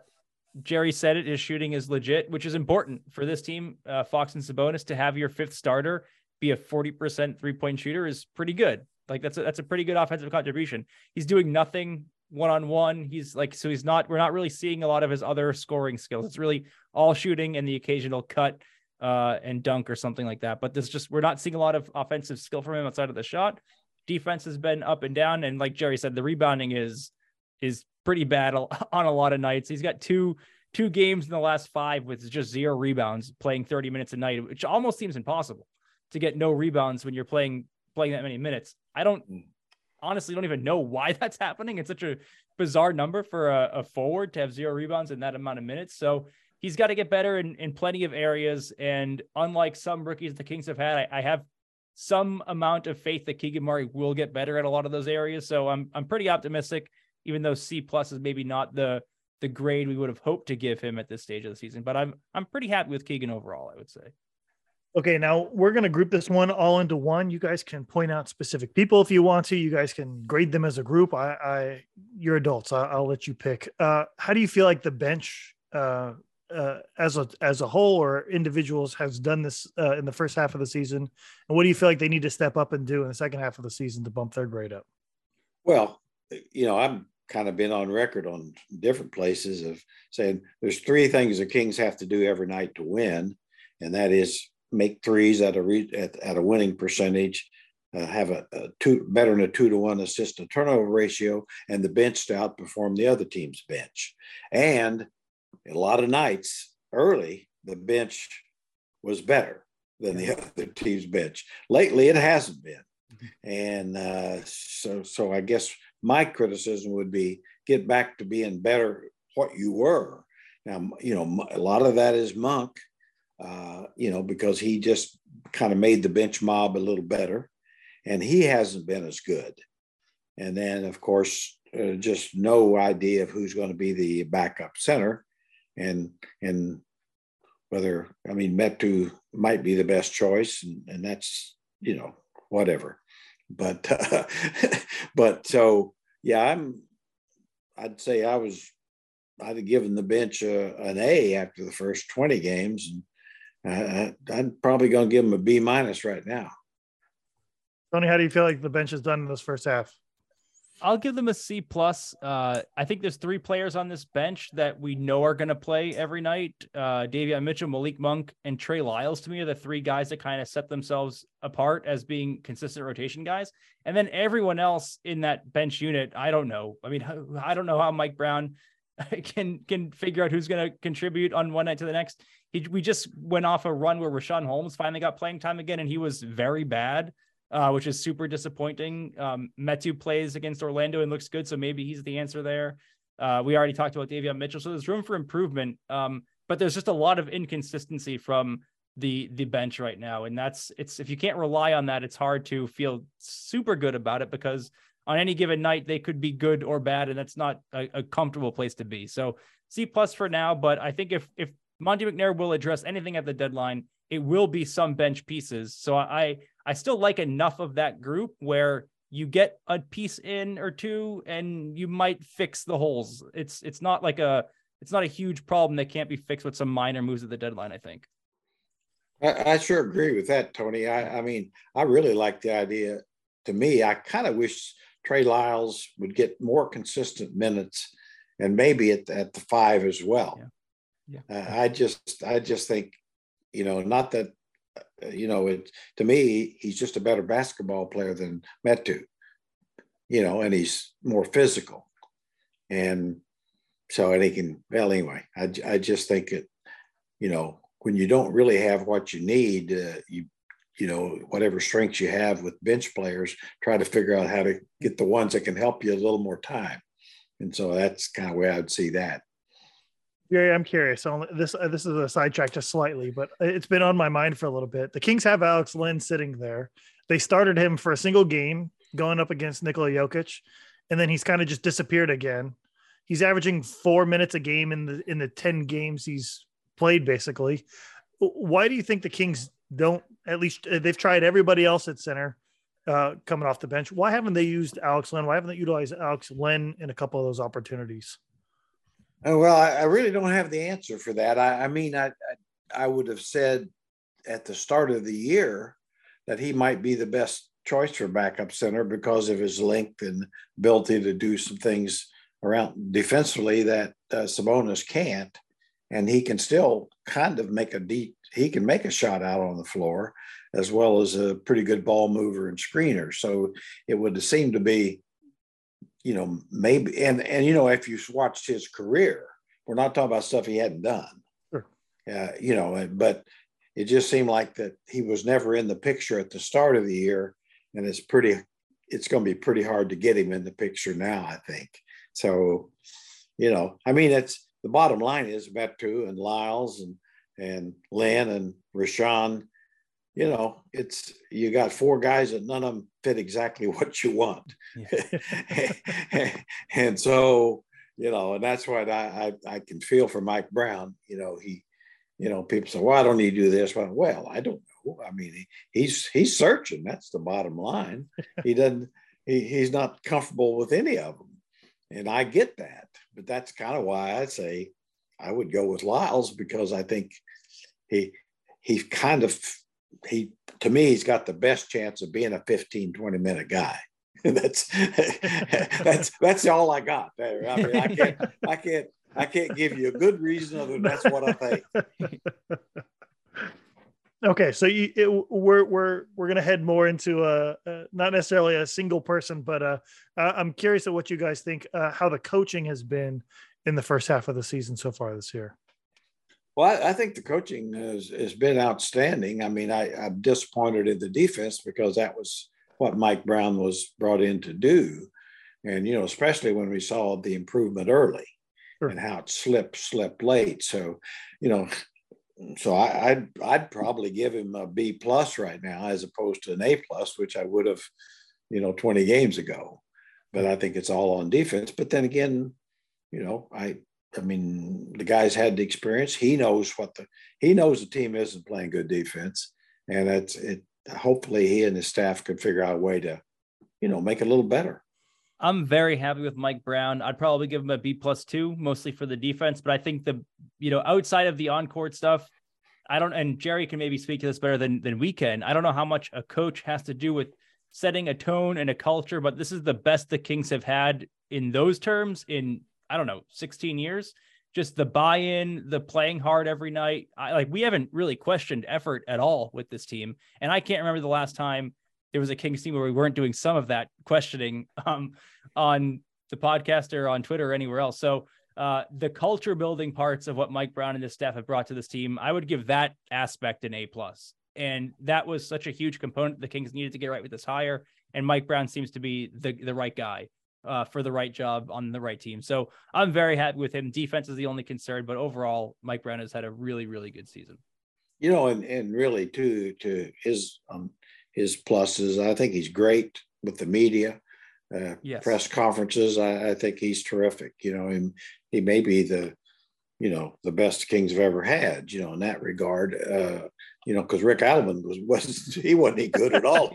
Jerry said it. His shooting is legit, which is important for this team. Uh, Fox and Sabonis to have your fifth starter be a forty percent three point shooter is pretty good. Like that's a, that's a pretty good offensive contribution. He's doing nothing one on one. He's like so he's not. We're not really seeing a lot of his other scoring skills. It's really all shooting and the occasional cut uh, and dunk or something like that. But this just we're not seeing a lot of offensive skill from him outside of the shot defense has been up and down, and like Jerry said, the rebounding is is pretty bad on a lot of nights. He's got two two games in the last five with just zero rebounds, playing 30 minutes a night, which almost seems impossible to get no rebounds when you're playing playing that many minutes. I don't hmm. honestly don't even know why that's happening. It's such a bizarre number for a, a forward to have zero rebounds in that amount of minutes. So he's got to get better in, in plenty of areas. And unlike some rookies the Kings have had, I, I have some amount of faith that Keegan Murray will get better at a lot of those areas. So I'm I'm pretty optimistic, even though C plus is maybe not the the grade we would have hoped to give him at this stage of the season. But I'm I'm pretty happy with Keegan overall, I would say. Okay, now we're going to group this one all into one. You guys can point out specific people if you want to. You guys can grade them as a group. I, I you're adults. I, will let you pick. Uh, how do you feel like the bench uh, uh, as a as a whole or individuals has done this uh, in the first half of the season, and what do you feel like they need to step up and do in the second half of the season to bump their grade up? Well, you know, I'm kind of been on record on different places of saying there's three things the Kings have to do every night to win, and that is make threes at a re- at, at a winning percentage, uh, have a, a, two better than a two to one assist to turnover ratio, and the bench to outperform the other team's bench, and a lot of nights early, the bench was better than the other team's bench. Lately, it hasn't been. Mm-hmm. And uh, so, so I guess my criticism would be get back to being better what you were. Now, you know, a lot of that is Monk, uh, you know, because he just kind of made the bench mob a little better, and he hasn't been as good. And then, of course, uh, just no idea of who's going to be the backup center and and whether I mean Metu might be the best choice, and, and that's you know whatever, but uh, but so yeah, I'm I'd say I was I'd have given the bench a, an A after the first twenty games, and I, I'm probably going to give them a B minus right now. Tony, how do you feel like the bench has done in this first half? I'll give them a C plus. Uh, I think there's three players on this bench that we know are going to play every night. Uh, Davion Mitchell, Malik Monk, and Trey Lyles to me are the three guys that kind of set themselves apart as being consistent rotation guys. And then everyone else in that bench unit, I don't know. I mean, I don't know how Mike Brown can can figure out who's going to contribute on one night to the next. He, we just went off a run where Richaun Holmes finally got playing time again, and he was very bad uh, which is super disappointing. Um, Metu plays against Orlando and looks good, so maybe he's the answer there. Uh, we already talked about Davion Mitchell, so there's room for improvement. Um, but there's just a lot of inconsistency from the the bench right now, and that's it's if you can't rely on that, it's hard to feel super good about it because on any given night they could be good or bad, and that's not a, a comfortable place to be. So C plus for now, but I think if if Monte McNair will address anything at the deadline, it will be some bench pieces. So I I still like enough of that group where you get a piece in or two and you might fix the holes. It's it's not like a it's not a huge problem that can't be fixed with some minor moves at the deadline, I think. I, I sure agree with that, Tony. I, I mean, I really like the idea. To me, I kind of wish Trey Lyles would get more consistent minutes and maybe at, at the five as well. Yeah. yeah. Uh, I just I just think, you know, not that you know, it to me, he's just a better basketball player than Metu, you know, and he's more physical. And so, and he can, well, anyway, I, I just think it, you know, when you don't really have what you need, uh, you, you know, whatever strengths you have with bench players, try to figure out how to get the ones that can help you a little more time. And so that's kind of where I'd see that. Yeah, I'm curious. So this uh, this is a sidetrack just slightly, but it's been on my mind for a little bit. The Kings have Alex Len sitting there. They started him for a single game going up against Nikola Jokic, and then he's kind of just disappeared again. He's averaging four minutes a game in the in the ten games he's played, basically. Why do you think the Kings don't? At least uh, they've tried everybody else at center uh, coming off the bench. Why haven't they used Alex Len? Why haven't they utilized Alex Len in a couple of those opportunities? Oh, well, I, I, really don't have the answer for that. I, I mean, I, I, I would have said at the start of the year that he might be the best choice for backup center because of his length and ability to do some things around defensively that uh, Sabonis can't, and he can still kind of make a deep. He can make a shot out on the floor as well as a pretty good ball mover and screener. So it would seem to be you know, maybe and and you know, if you watched his career, we're not talking about stuff he hadn't done. Sure. Uh, you know, but it just seemed like that he was never in the picture at the start of the year, and it's pretty. It's going to be pretty hard to get him in the picture now. I think so. You know, I mean, it's the bottom line is Metu and Lyles and and Len and Richaun you know, it's you got four guys that none of them fit exactly what you want. Yeah. and so, you know, and that's what I, I, I can feel for Mike Brown. You know, he, you know, people say, well, I don't need to do this. Well, well, I don't know. I mean, he, he's he's searching. That's the bottom line. he doesn't. He, he's not comfortable with any of them, and I get that. But that's kind of why I say I would go with Lyles because I think he he kind of he to me he's got the best chance of being a 15 20 minute guy. That's that's that's all i got. I mean i can't i can't i can't give you a good reason other than that's what i think. Okay so you, it, we're we're we're gonna head more into a, a, not necessarily a single person but uh i'm curious of what you guys think uh, how the coaching has been in the first half of the season so far this year well, I, I, think the coaching has, has been outstanding. I mean, I, I'm disappointed in the defense because that was what Mike Brown was brought in to do. And, you know, especially when we saw the improvement early sure. and how it slipped, slipped late. So, you know, so I, I'd, I'd probably give him a B plus right now as opposed to an A plus, which I would have, you know, 20 games ago. But I think it's all on defense. But then again, you know, I I mean, the guy's had the experience. He knows what the he knows the team isn't playing good defense, and it's it. Hopefully, he and his staff could figure out a way to, you know, make it a little better. I'm very happy with Mike Brown. I'd probably give him a B plus two, mostly for the defense. But I think the you know outside of the on court stuff, I don't. And Jerry can maybe speak to this better than than we can. I don't know how much a coach has to do with setting a tone and a culture, but this is the best the Kings have had in those terms in I don't know, 16 years. Just the buy-in, the playing hard every night. I like we haven't really questioned effort at all with this team. And I can't remember the last time there was a Kings team where we weren't doing some of that questioning um, on the podcast or on Twitter or anywhere else. So uh, the culture building parts of what Mike Brown and his staff have brought to this team, I would give that aspect an A plus. And that was such a huge component the Kings needed to get right with this hire. And Mike Brown seems to be the the right guy uh, for the right job on the right team. So I'm very happy with him. Defense is the only concern, but overall, Mike Brown has had a really, really good season. You know, and and really too to his um his pluses, I think he's great with the media, uh, yes. press conferences. I, I think he's terrific. You know, and he may be the you know the best Kings have ever had. You know, in that regard. Uh, you know, because Rick Adelman was was he wasn't any good at all.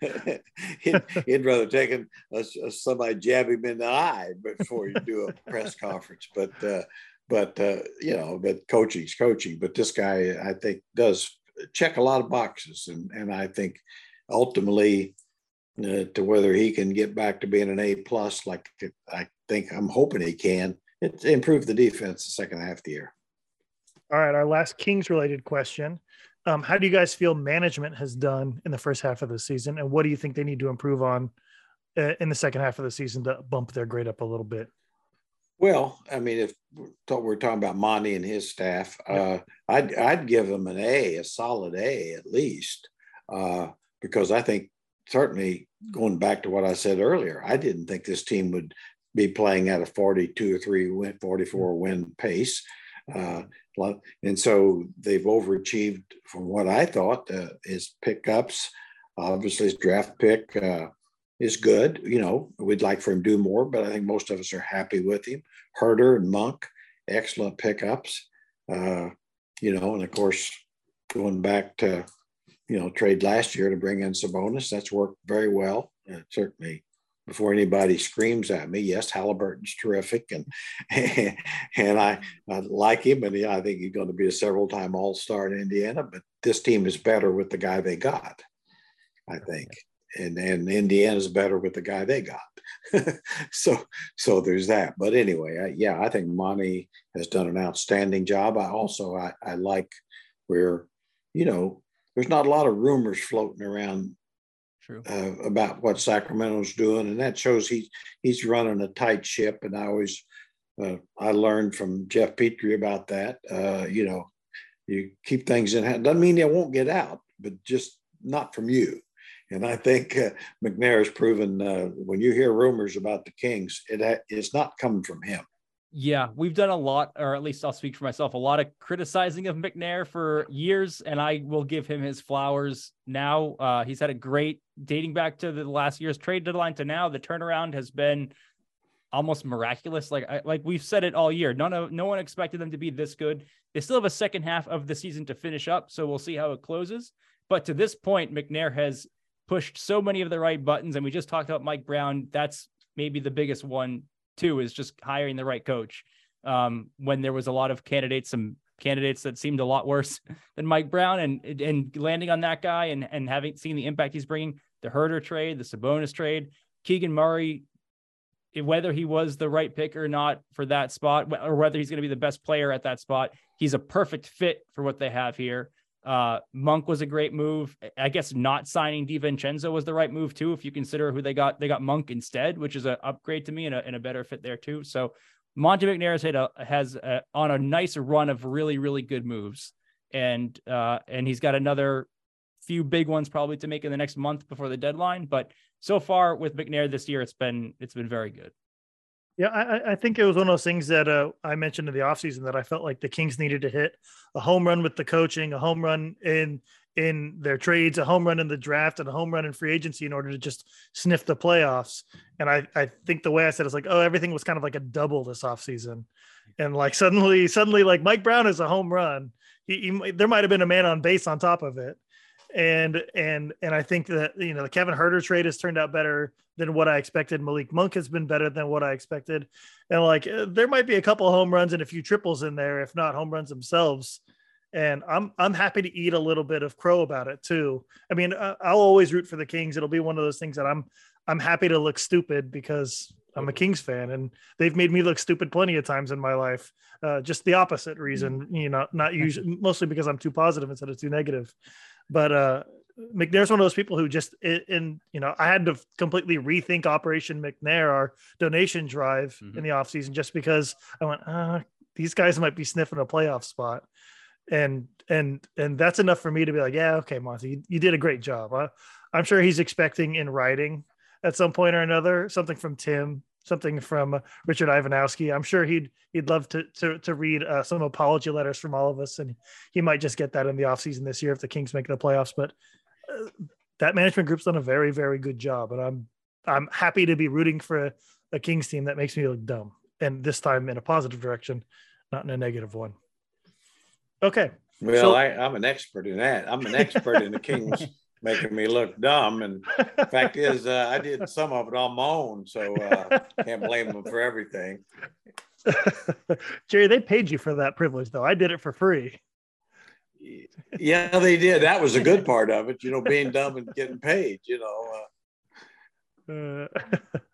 he'd, he'd, rather take a, a, somebody jab him in the eye before you do a press conference. But uh, but uh, you know, but coaching's coaching. But this guy, I think, does check a lot of boxes, and and I think ultimately. Uh, to whether he can get back to being an A plus, like I think I'm hoping he can, it improve the defense the second half of the year. All right, our last Kings related question. Um, how do you guys feel management has done in the first half of the season, and what do you think they need to improve on uh, in the second half of the season to bump their grade up a little bit? Well, I mean, if we're talking about Monty and his staff, uh, I'd I'd give them an A, a solid A at least, uh, because I think certainly going back to what I said earlier, I didn't think this team would be playing at a 42 or 3 win, 44 win pace. Uh, and so they've overachieved from what I thought. Uh, his pickups, obviously, his draft pick uh, is good. You know, we'd like for him to do more, but I think most of us are happy with him. Huerter and Monk, excellent pickups. Uh, you know, and of course, going back to you know trade last year to bring in Sabonis, that's worked very well. Uh, certainly before anybody screams at me. Yes, Halliburton's terrific, and and I, I like him, and I think he's going to be a several-time All-Star in Indiana. But this team is better with the guy they got, I think, and and Indiana's better with the guy they got. so so there's that. But anyway, I, yeah, I think Monty has done an outstanding job. I also I, I like where you know there's not a lot of rumors floating around True. Uh, about what Sacramento's doing, and that shows he he's running a tight ship. And I always uh, I learned from Geoff Petrie about that. Uh, you know, you keep things in hand. Doesn't mean they won't get out, but just not from you. And I think uh, McNair has proven uh, when you hear rumors about the Kings, it it's not coming from him. Yeah, we've done a lot, or at least I'll speak for myself, a lot of criticizing of McNair for years, and I will give him his flowers now. Uh, he's had a great dating back to the last year's trade deadline to now. The turnaround has been almost miraculous. Like I, like we've said it all year. None of no one expected them to be this good. They still have a second half of the season to finish up, so we'll see how it closes. But to this point, McNair has pushed so many of the right buttons, and we just talked about Mike Brown. That's maybe the biggest one too is just hiring the right coach. Um, when there was a lot of candidates, some candidates that seemed a lot worse than Mike Brown, and and landing on that guy and and having seen the impact he's bringing, the Huerter trade, the Sabonis trade, Keegan Murray, whether he was the right pick or not for that spot, or whether he's going to be the best player at that spot, he's a perfect fit for what they have here. Uh, Monk was a great move. I guess not signing DiVincenzo was the right move too, if you consider who they got. They got Monk instead, which is an upgrade to me and a, and a better fit there too. So Monty McNair has, a, has a, on a nice run of really, really good moves. And, uh, and he's got another few big ones probably to make in the next month before the deadline. But so far with McNair this year, it's been, it's been very good. Yeah, I, I, think it was one of those things that uh, I mentioned in the offseason that I felt like the Kings needed to hit a home run with the coaching, a home run in in their trades, a home run in the draft, and a home run in free agency in order to just sniff the playoffs. And I, I think the way I said it is like, oh, everything was kind of like a double this offseason. And like suddenly, suddenly, like Mike Brown is a home run. He, he there might have been a man on base on top of it and and and I think that you know the Kevin Huerter trade has turned out better than what I expected. Malik Monk has been better than what I expected, and like uh, there might be a couple home runs and a few triples in there, if not home runs themselves. And I'm I'm happy to eat a little bit of crow about it too. I mean, uh, I'll always root for the Kings. It'll be one of those things that I'm I'm happy to look stupid because I'm a Kings fan, and they've made me look stupid plenty of times in my life. Uh, just the opposite reason, you know, not usually mostly because I'm too positive instead of too negative. But uh, McNair's one of those people who just in you know I had to completely rethink Operation McNair, our donation drive mm-hmm. in the offseason, just because I went, uh, these guys might be sniffing a playoff spot, and and and that's enough for me to be like, yeah, okay, Monty, you, you did a great job. I, I'm sure he's expecting in writing at some point or another something from Tim something from uh, Richard Ivanowski. I'm sure he'd he'd love to to, to read uh, some apology letters from all of us, and he might just get that in the offseason this year if the Kings make the playoffs. But uh, that management group's done a very very good job, and I'm I'm happy to be rooting for a, a Kings team that makes me look dumb, and this time in a positive direction, not in a negative one. Okay. Well, so, I, I'm an expert in that. I'm an expert in the Kings making me look dumb. And fact is, uh, I did some of it on my own, so uh, can't blame them for everything. Jerry, they paid you for that privilege, though. I did it for free. Yeah, they did. That was a good part of it, you know, being dumb and getting paid. You know.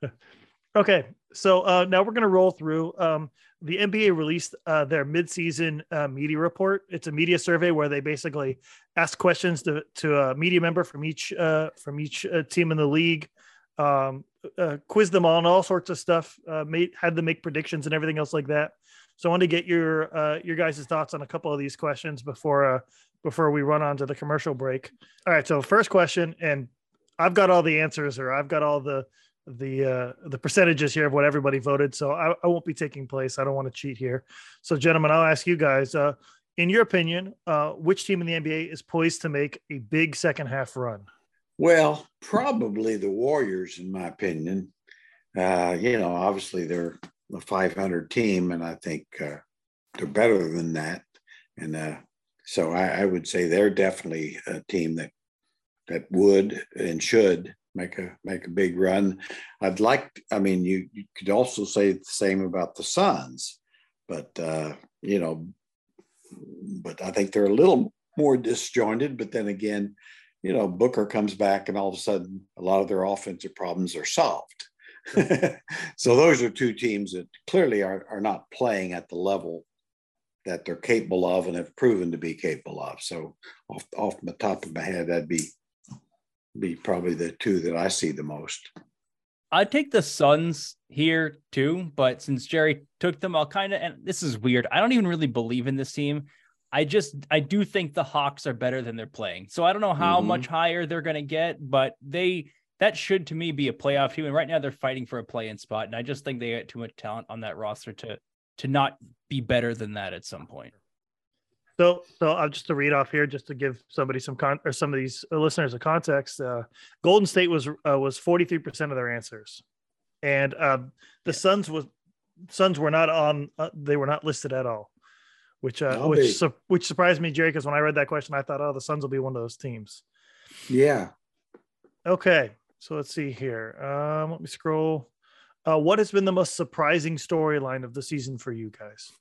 Uh... okay, so uh, now we're going to roll through. Um, the NBA released uh, their midseason uh, media report. It's a media survey where they basically ask questions to, to a media member from each uh, from each uh, team in the league, um, uh, quiz them on all sorts of stuff, made had them make predictions and everything else like that. So I want to get your your guys' thoughts on a couple of these questions before before we run on to the commercial break. All right, so first question, and I've got all the answers, or I've got all the the uh, the percentages here of what everybody voted. So I, I won't be taking place. I don't want to cheat here. So, gentlemen, I'll ask you guys. Uh, in your opinion, uh, which team in the NBA is poised to make a big second half run? Well, probably the Warriors, in my opinion. Uh, you know, obviously they're a 500 team, and I think uh, they're better than that. And uh, so I, I, would say they're definitely a team that that would and should make a make a big run. I'd like. I mean, you you could also say the same about the Suns, but uh, you know, but I think they're a little more disjointed. But then again, you know, Booker comes back, and all of a sudden, a lot of their offensive problems are solved. so those are two teams that clearly are, are not playing at the level that they're capable of and have proven to be capable of. So off off the top of my head, that'd be be probably the two that I see the most. I'd take the Suns here too, but since Jerry took them, I'll kind of and this is weird. I don't even really believe in this team. I just I do think the Hawks are better than they're playing. So I don't know how mm-hmm. much higher they're going to get, but they that should to me be a playoff team. And right now they're fighting for a play-in spot, and I just think they get too much talent on that roster to to not be better than that at some point. So, so I'll just to read off here, just to give somebody some con or some of these listeners a context. Uh, Golden State was uh, was forty three percent of their answers, and uh, the Suns was Suns were not on. Uh, they were not listed at all, which uh, which su- which surprised me, Jerry, because when I read that question, I thought, oh, the Suns will be one of those teams. Yeah. Okay, so let's see here. Um, let me scroll. Uh, what has been the most surprising storyline of the season for you guys?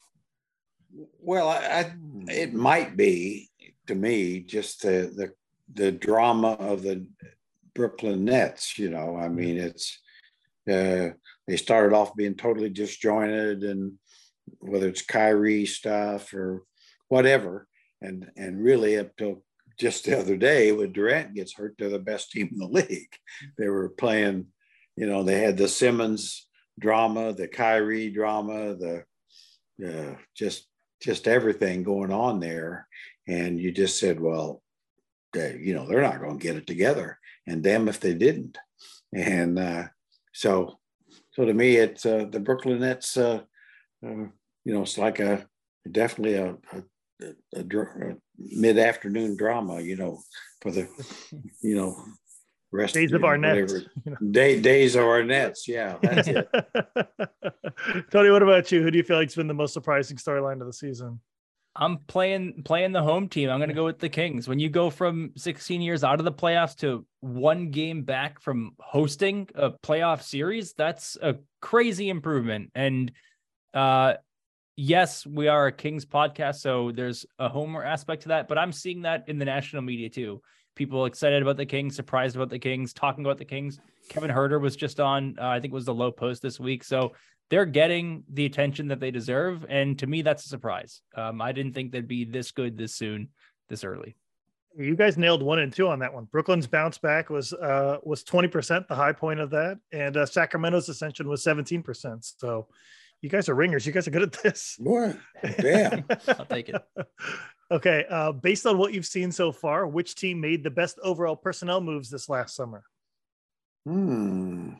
Well, I, I, it might be to me just the, the the drama of the Brooklyn Nets. You know, I mean, it's uh, they started off being totally disjointed, and whether it's Kyrie stuff or whatever, and and really up till just the other day when Durant gets hurt, they're the best team in the league. They were playing, you know, they had the Simmons drama, the Kyrie drama, the uh, just just everything going on there, and you just said, well, they, you know, they're not going to get it together, and them if they didn't, and uh, so so to me, it's uh, the Brooklyn Nets. Uh, uh, you know, it's like a definitely a, a a, a mid-afternoon drama, you know, for the, you know, rest days of our nets. Day, days of our nets. Yeah, that's it. Tony, what about you? Who do you feel like's been the most surprising storyline of the season? I'm playing playing the home team. I'm going to go with the Kings. When you go from 16 years out of the playoffs to one game back from hosting a playoff series, that's a crazy improvement. And uh, yes, we are a Kings podcast, so there's a homer aspect to that, but I'm seeing that in the national media too. People excited about the Kings, surprised about the Kings, talking about the Kings. Kevin Huerter was just on, uh, I think it was the Lowe Post this week. So they're getting the attention that they deserve. And to me, that's a surprise. Um, I didn't think they'd be this good this soon, this early. You guys nailed one and two on that one. Brooklyn's bounce back was uh, was twenty percent, the high point of that, and uh, Sacramento's ascension was seventeen percent. So you guys are ringers. You guys are good at this. Boy, damn. I'll take it. Okay. Uh, based on what you've seen so far, which team made the best overall personnel moves this last summer? Hmm.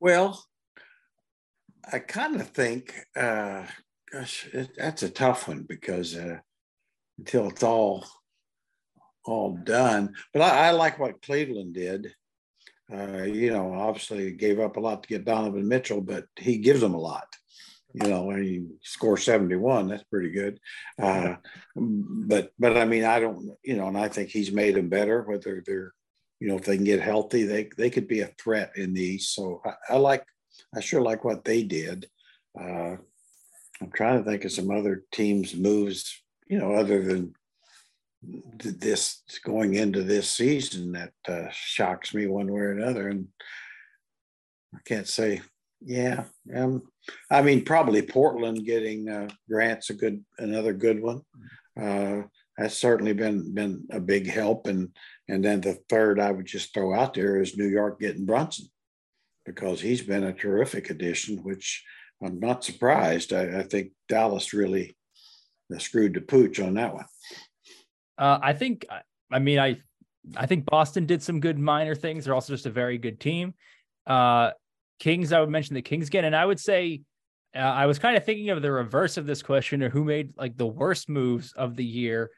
Well, I kind of think, uh, gosh, it, that's a tough one because uh, until it's all all done. But I, I like what Cleveland did. Uh, you know, obviously gave up a lot to get Donovan Mitchell, but he gives them a lot. You know, when you score 71, that's pretty good. Uh, but, but I mean, I don't, you know, and I think he's made them better, whether they're, you know, if they can get healthy, they, they could be a threat in these. So I, I like, I sure like what they did. Uh, I'm trying to think of some other teams' moves, you know, other than this going into this season that uh, shocks me one way or another. And I can't say, yeah. Um, I mean, probably Portland getting uh, Grant's a good, another good one. Uh, that's certainly been been a big help. And and then the third I would just throw out there is New York getting Brunson because he's been a terrific addition, which I'm not surprised. I, I think Dallas really screwed the pooch on that one. Uh, I think, I mean, I, I think Boston did some good minor things. They're also just a very good team. Uh, Kings, I would mention the Kings again, and I would say uh, I was kind of thinking of the reverse of this question, or who made like the worst moves of the year,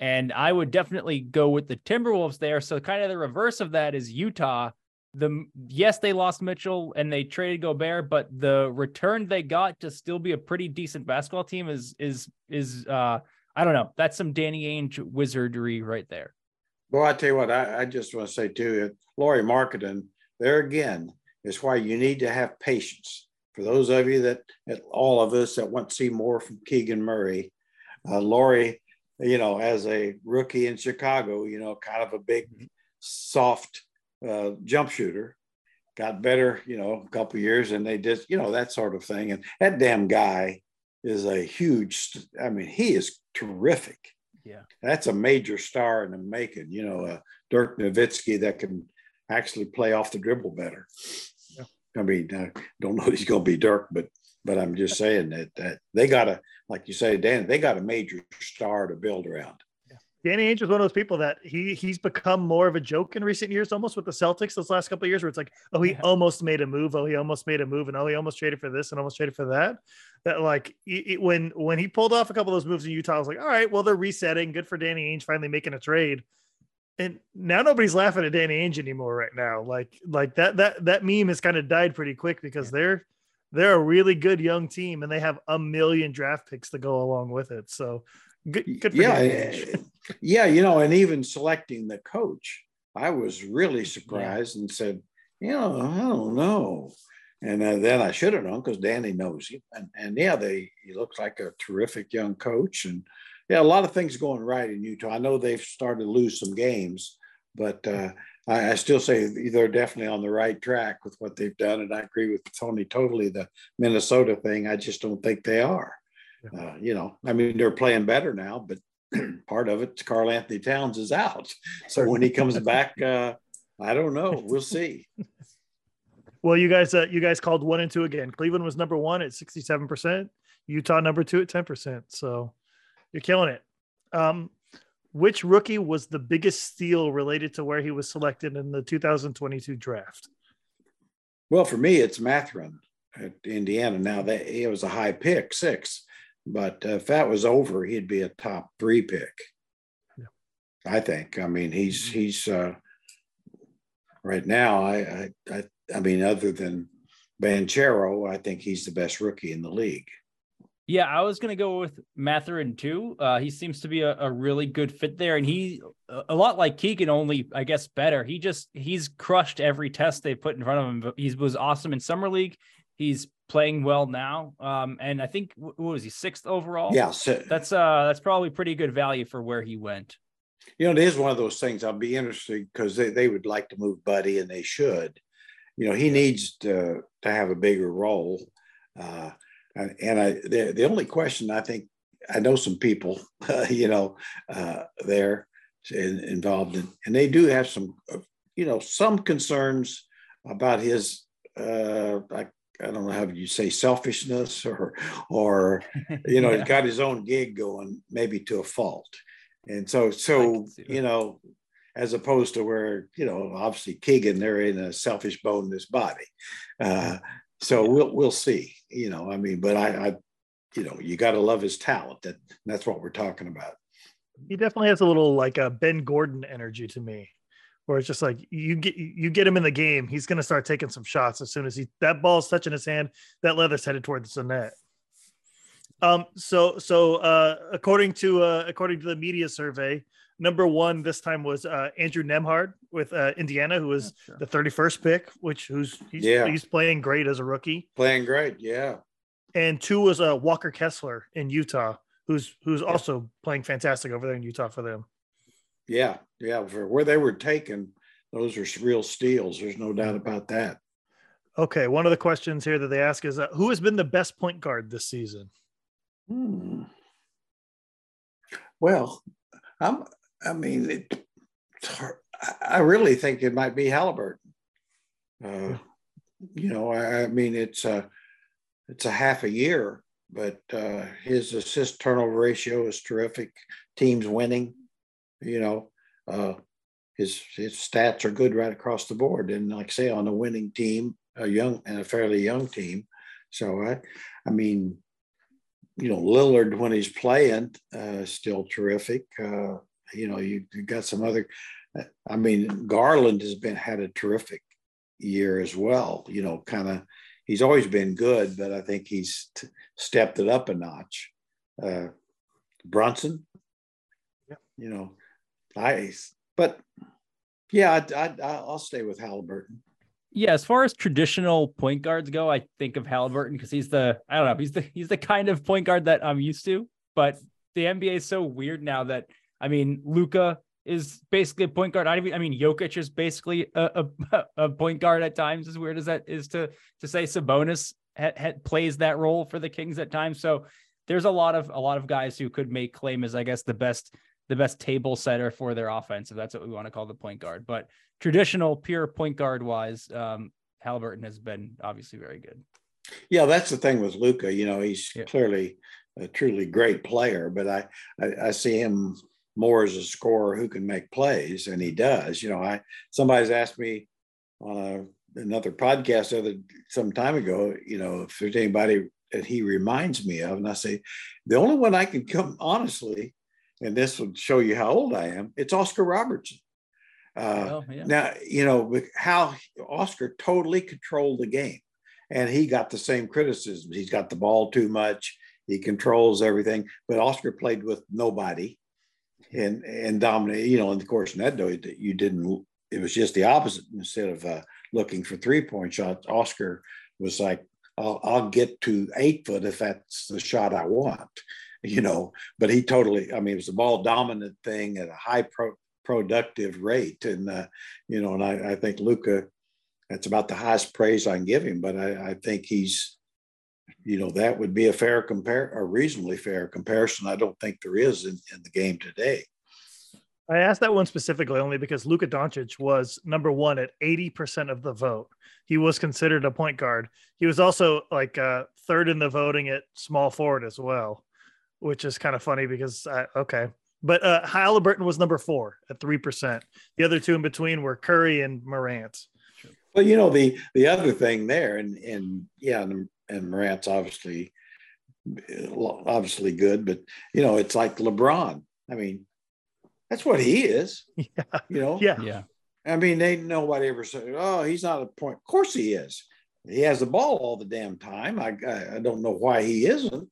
and I would definitely go with the Timberwolves there. So kind of the reverse of that is Utah. The yes, they lost Mitchell and they traded Gobert, but the return they got to still be a pretty decent basketball team is is is uh I don't know. That's some Danny Ainge wizardry right there. Well, I tell you what, I, I just want to say too, Lauri Markkanen, there again is why you need to have patience. For those of you that, all of us that want to see more from Keegan Murray, uh, Lauri, you know, as a rookie in Chicago, you know, kind of a big, soft uh, jump shooter, got better, you know, a couple years, and they just, you know, that sort of thing. And that damn guy is a huge. I mean, he is terrific. Yeah, that's a major star in the making. You know, uh, Dirk Nowitzki that can actually play off the dribble better. Yeah. I mean, I don't know he's going to be Dirk, but but I'm just saying that that they got a like you say, Dan, they got a major star to build around. Danny Ainge was one of those people that he he's become more of a joke in recent years, almost with the Celtics those last couple of years, where it's like, oh, he yeah. almost made a move, oh, he almost made a move, and oh, he almost traded for this and almost traded for that. That like it, when when he pulled off a couple of those moves in Utah, I was like, all right, well, they're resetting. Good for Danny Ainge finally making a trade. And now nobody's laughing at Danny Ainge anymore right now. Like like that that that meme has kind of died pretty quick because yeah. they're they're a really good young team and they have a million draft picks to go along with it. So good, good yeah, yeah, you know, and even selecting the coach, I was really surprised yeah. and said, you know, I don't know. And uh, then I should have known because Danny knows him. And, and yeah, they he looks like a terrific young coach. And yeah, a lot of things going right in Utah. I know they've started to lose some games, but uh, I, I, still say they're definitely on the right track with what they've done. And I agree with Tony totally. The Minnesota thing, I just don't think they are. Uh, you know, I mean, they're playing better now, but part of it, Karl-Anthony Towns is out. So when he comes back, uh, I don't know. We'll see. Well, you guys, uh, you guys called one and two again. Cleveland was number one at sixty-seven percent. Utah number two at ten percent. So you're killing it. Um, which rookie was the biggest steal related to where he was selected in the 2022 draft? Well, for me, it's Mathurin at Indiana. Now that it was a high pick, six. But uh, if that was over, he'd be a top three pick. Yeah. I think. I mean, he's mm-hmm. he's uh, right now. I, I I I mean, other than Banchero, I think he's the best rookie in the league. Yeah, I was gonna go with Mathurin too. Uh, he seems to be a, a, really good fit there, and he a lot like Keegan, only I guess better. He just he's crushed every test they put in front of him. He was awesome in summer league. He's playing well now. Um, and I think what was he sixth overall? Yeah, so, that's uh that's probably pretty good value for where he went. You know, it is one of those things. I'll be interested because they, they would like to move Buddy, and they should. You know, he needs to to have a bigger role. Uh, and, and I the, the only question I think I know some people, uh, you know, uh, there in, involved in, and they do have some, uh, you know, some concerns about his uh, like I don't know how you say selfishness or or you know yeah. he's got his own gig going maybe to a fault, and so so you know as opposed to where you know obviously Keegan they're in a selfish bone in his body, uh, so yeah. we'll we'll see you know I mean but I, I you know you got to love his talent that that's what we're talking about. He definitely has a little like a Ben Gordon energy to me where it's just like you get you get him in the game, he's going to start taking some shots as soon as he that ball's touching his hand, that leather's headed towards the net. Um, so so uh, according to uh, according to the media survey, number one this time was uh, Andrew Nembhard with uh, Indiana, who was yeah, sure. the 31st pick, which who's he's, yeah. he's playing great as a rookie. Playing great, yeah. And two was uh, Walker Kessler in Utah, who's who's yeah. also playing fantastic over there in Utah for them. Yeah, yeah. For where they were taken, those are real steals. There's no doubt about that. Okay, one of the questions here that they ask is uh, who has been the best point guard this season? Hmm. Well, I'm. I mean, it, I really think it might be Halliburton. Uh, you know, I, I, mean, it's a it's a half a year, but uh, his assist turnover ratio is terrific. Teams winning you know, uh, his his stats are good right across the board. And like I say, on a winning team, a young and a fairly young team. So I, I mean, you know, Lillard when he's playing, uh, still terrific. Uh, you know, you, you got some other. I mean, Garland has been had a terrific year as well. You know, kind of. He's always been good, but I think he's t- stepped it up a notch. Uh, Brunson, yeah. you know, I. But yeah, I, I, I'll stay with Halliburton. Yeah, as far as traditional point guards go, I think of Halliburton because he's the I don't know he's the he's the kind of point guard that I'm used to. But the NBA is so weird now that I mean Luka is basically a point guard. I mean, I mean Jokic is basically a, a, a, point guard at times. As weird as that is to to say, Sabonis ha, ha, plays that role for the Kings at times. So there's a lot of a lot of guys who could make claim as I guess the best the best table setter for their offense, if that's what we want to call the point guard. But traditional, pure point guard wise, um, Halliburton has been obviously very good. Yeah, that's the thing with Luka. You know, he's yeah. clearly a truly great player, but I, I, I see him more as a scorer who can make plays, and he does. You know, I somebody's asked me on a, another podcast other some time ago. You know, if there's anybody that he reminds me of, and I say the only one I can come honestly and this will show you how old I am. It's Oscar Robertson. Uh, yeah. Now, you know, how Oscar totally controlled the game and he got the same criticism. He's got the ball too much. He controls everything, but Oscar played with nobody and, and dominated, you know, and of course, in that day, you didn't, it was just the opposite. Instead of uh, looking for three point shots, Oscar was like, I'll, I'll get to eight foot if that's the shot I want you know, but he totally, I mean, it was a ball dominant thing at a high pro, productive rate. And, uh, you know, and I, I think Luka. that's about the highest praise I can give him, but I, I think he's, you know, that would be a fair compare, a reasonably fair comparison. I don't think there is in, in the game today. I asked that one specifically only because Luka Doncic was number one at 80% of the vote. He was considered a point guard. He was also like uh, third in the voting at small forward as well which is kind of funny because I, okay. But uh, Halliburton was number four at three percent. The other two in between were Curry and Morant. Well, you know the the other thing there, and and yeah, and, and Morant's obviously obviously good, but you know it's like LeBron. I mean, that's what he is. Yeah. You know. Yeah. Yeah. I mean, they nobody ever said, "Oh, he's not a point." Of course, he is. He has the ball all the damn time. I I, I don't know why he isn't.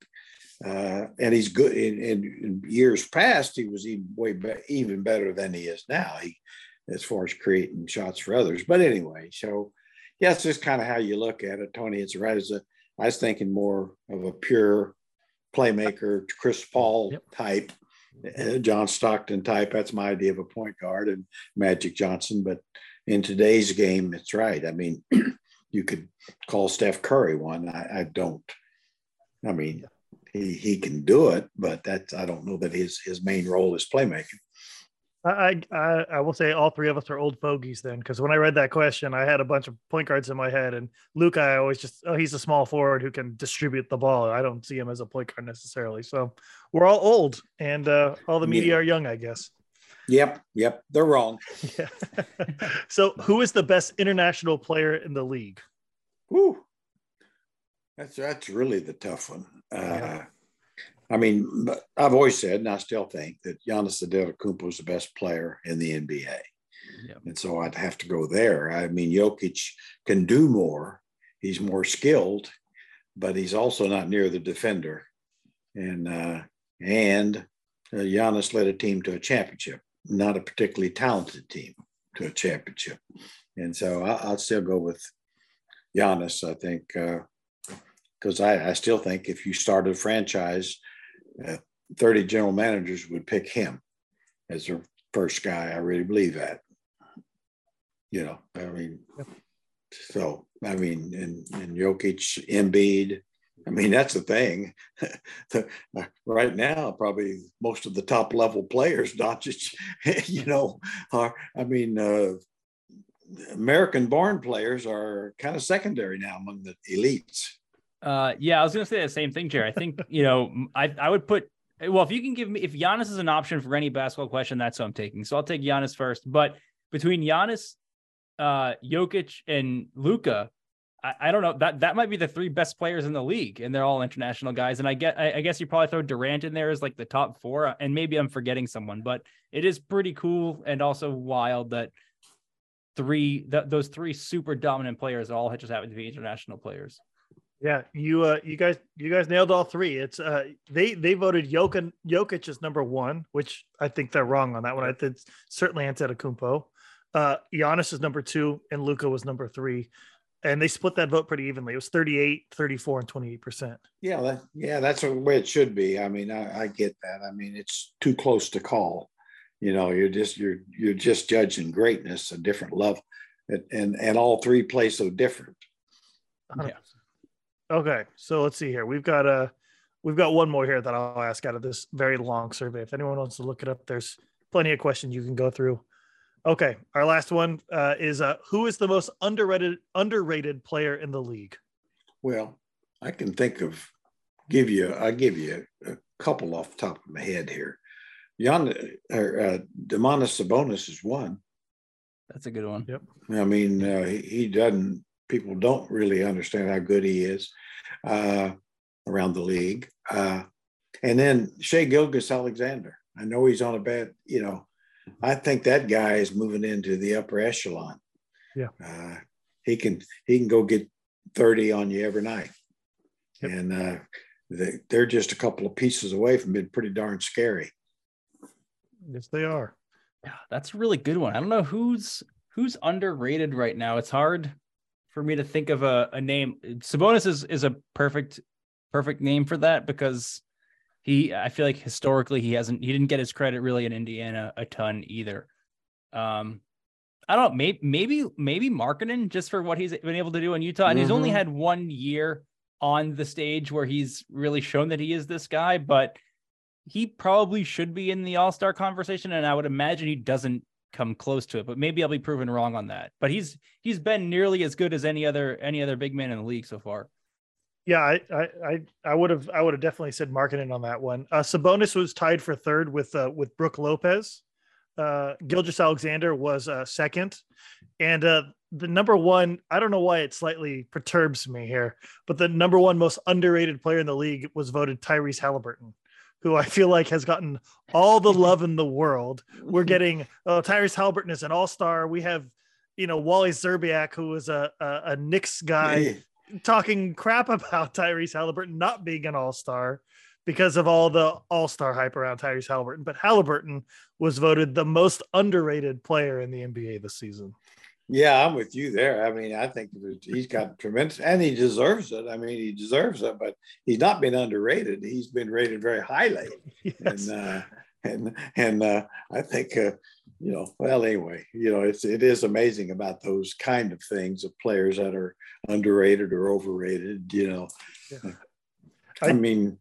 Uh, and he's good. In, in, years past, he was even way be- even better than he is now. He, as far as creating shots for others. But anyway, so yeah, it's just kind of how you look at it, Tony. It's right as a. I was thinking more of a pure playmaker, Chris Paul yep. type, uh, John Stockton type. That's my idea of a point guard and Magic Johnson. But in today's game, it's right. I mean, you could call Steph Curry one. I, I don't. I mean, he he can do it, but that's I don't know that his his main role is playmaking. I, I I will say all three of us are old fogies then, because when I read that question, I had a bunch of point guards in my head, and Luke, I always just oh he's a small forward who can distribute the ball. I don't see him as a point guard necessarily. So we're all old, and uh, all the media yeah. are young, I guess. Yep, yep, they're wrong. Yeah. so who is the best international player in the league? Woo. That's that's really the tough one. Uh, I mean, I've always said, and I still think that Giannis Antetokounmpo is the best player in the NBA, and so I'd have to go there. I mean, Jokic can do more; he's more skilled, but he's also not near the defender, and uh, and uh, Giannis led a team to a championship, not a particularly talented team to a championship, and so I, will still go with Giannis. I think. Uh, because I, I, still think if you started a franchise, uh, 30 general managers would pick him as their first guy. I really believe that. You know, I mean, so I mean, and, and Jokic, Embiid. I mean, that's the thing. right now, probably most of the top level players, not just, you know, are, I mean, uh, American born players are kind of secondary now among the elites. Uh, yeah, I was gonna say the same thing, Jerry. I think you know, I I would put well if you can give me if Giannis is an option for any basketball question, that's what I'm taking. So I'll take Giannis first. But between Giannis, uh, Jokic, and Luka, I, I, don't know that that might be the three best players in the league, and they're all international guys. And I get, I, I guess you probably throw Durant in there as like the top four, and maybe I'm forgetting someone, but it is pretty cool and also wild that three th- those three super dominant players all just happen to be international players. Yeah, you uh you guys you guys nailed all three. It's uh they they voted Jokic Jokic as number one, which I think they're wrong on that one. I think certainly Antetokounmpo. Uh Giannis is number two and Luka was number three. And they split that vote pretty evenly. It was 38, 34, and 28%. Yeah, that, yeah, that's the way it should be. I mean, I, I get that. I mean, it's too close to call you know you're just you're you're just judging greatness a different level and and, and all three play so different yeah. Okay so let's see here we've got a uh, we've got one more here that i'll ask out of this very long survey if anyone wants to look it up there's plenty of questions you can go through okay our last one uh, is uh, who is the most underrated underrated player in the league well i can think of give you i give you a couple off the top of my head here Jan or uh, Domantas Sabonis is one. That's a good one. Yep. I mean, uh, he, he, doesn't. People don't really understand how good he is uh, around the league. Uh, and then Shai Gilgeous-Alexander. I know he's on a bad. You know, I think that guy is moving into the upper echelon. Yeah. Uh, he can he can go get thirty on you every night, yep. and uh, they, they're just a couple of pieces away from being pretty darn scary. Yes, they are. Yeah, that's a really good one. I don't know who's who's underrated right now. It's hard for me to think of a, a name. Sabonis is is a perfect perfect name for that because he I feel like historically he hasn't he didn't get his credit really in Indiana a ton either. Um I don't know, maybe maybe maybe Markkanen just for what he's been able to do in Utah. And mm-hmm. he's only mm-hmm. had one year on the stage where he's really shown that he is this guy, but he probably should be in the All Star conversation, and I would imagine he doesn't come close to it. But maybe I'll be proven wrong on that. But he's he's been nearly as good as any other any other big man in the league so far. Yeah, I I I would have I would have definitely said Markkanen on that one. Uh, Sabonis was tied for third with uh, with Brook Lopez. Uh, Gilgeous-Alexander was uh, second, and uh, the number one. I don't know why it slightly perturbs me here, but the number one most underrated player in the league was voted Tyrese Halliburton who I feel like has gotten all the love in the world. We're getting oh, Tyrese Halliburton is an all star. We have, you know, Wally Szczerbiak, who is a, a, a Knicks guy, hey. talking crap about Tyrese Halliburton not being an all star because of all the all star hype around Tyrese Halliburton. But Halliburton was voted the most underrated player in the NBA this season. Yeah, I'm with you there. I mean, I think he's got tremendous, and he deserves it. I mean, he deserves it, but he's not been underrated. He's been rated very highly, yes. and uh, and and uh, I think uh, you know. Well, anyway, you know, it's it is amazing about those kind of things of players that are underrated or overrated. You know, yeah. I, I mean,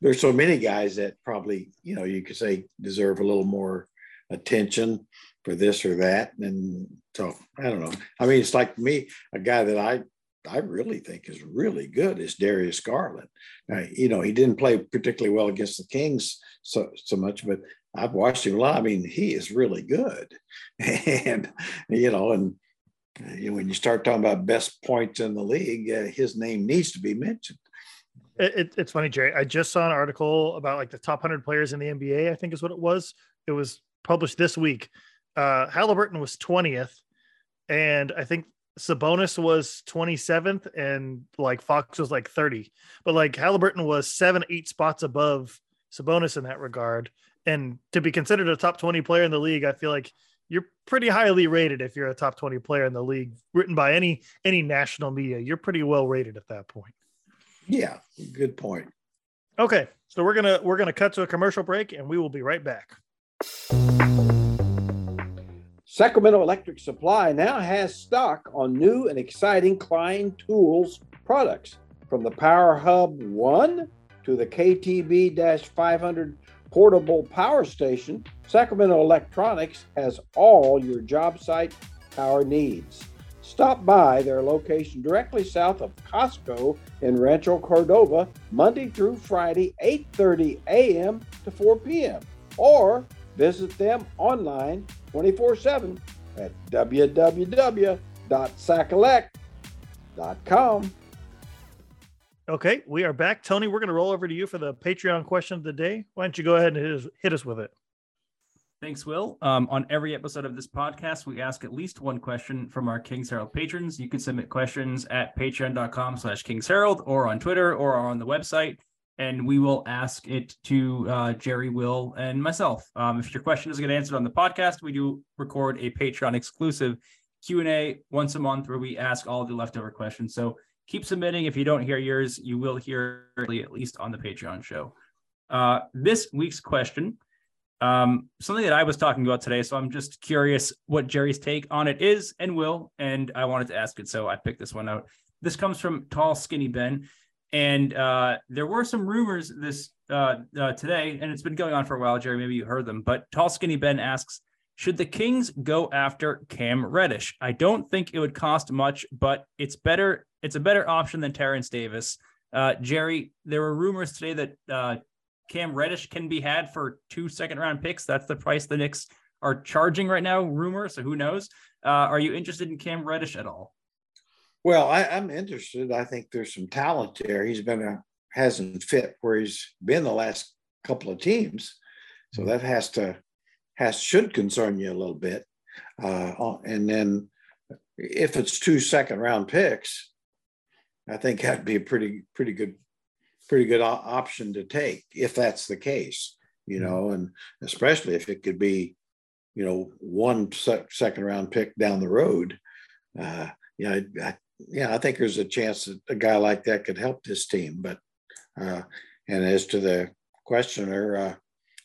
there's so many guys that probably you know you could say deserve a little more attention for this or that. And so I don't know. I mean, it's like me, a guy that I I really think is really good is Darius Garland. Now, you know, he didn't play particularly well against the Kings so so much, but I've watched him a lot. I mean, he is really good, and you know, and you know, when you start talking about best points in the league, uh, his name needs to be mentioned. It, it's funny, Jerry. I just saw an article about like the top hundred players in the NBA. I think is what it was. It was published this week, uh, Halliburton was 20th, and I think Sabonis was 27th, and like Fox was like 30. But like Halliburton was seven, eight spots above Sabonis in that regard. And to be considered a top 20 player in the league, I feel like you're pretty highly rated if you're a top 20 player in the league, written by any any national media. You're pretty well rated at that point. Yeah, good point. Okay, so we're gonna we're gonna cut to a commercial break, and we will be right back. Sacramento Electric Supply now has stock on new and exciting Klein Tools products. From the Power Hub 1 to the KTB 500 portable power station, Sacramento Electronics has all your job site power needs. Stop by their location directly south of Costco in Rancho Cordova, Monday through Friday, 8:30 a.m. to 4 p.m. or Visit them online 24 7 at www.sacelec.com. Okay, we are back. Tony, we're going to roll over to you for the Patreon question of the day. Why don't you go ahead and hit us, hit us with it? Thanks, Will. Um, on every episode of this podcast, we ask at least one question from our Kings Herald patrons. You can submit questions at patreon.com slash Kings Herald or on Twitter or on the website, and we will ask it to uh, Jerry, Will, and myself. Um, if your question doesn't get answered on the podcast, we do record a Patreon exclusive Q&A once a month where we ask all the leftover questions. So keep submitting. If you don't hear yours, you will hear at least on the Patreon show. Uh, this week's question, um, something that I was talking about today. So I'm just curious what Jerry's take on it is and will, and I wanted to ask it. So I picked this one out. This comes from Tall Skinny Ben. And uh, there were some rumors this uh, uh, today, and it's been going on for a while, Jerry. Maybe you heard them, but Tall Skinny Ben asks, should the Kings go after Cam Reddish? I don't think it would cost much, but it's better. It's a better option than Terence Davis. Uh, Jerry, there were rumors today that uh, Cam Reddish can be had for two second round picks. That's the price the Knicks are charging right now. Rumor, so who knows? Uh, are you interested in Cam Reddish at all? Well, I, am interested. I think there's some talent there. He's been a hasn't fit where he's been the last couple of teams, so that has to has should concern you a little bit. Uh, and then if it's two second round picks, I think that'd be a pretty pretty good pretty good option to take if that's the case, you mm-hmm. know, and especially if it could be, you know, one second round pick down the road. Uh, yeah, I, I, yeah, I think there's a chance that a guy like that could help this team. But uh, and as to the questioner, uh,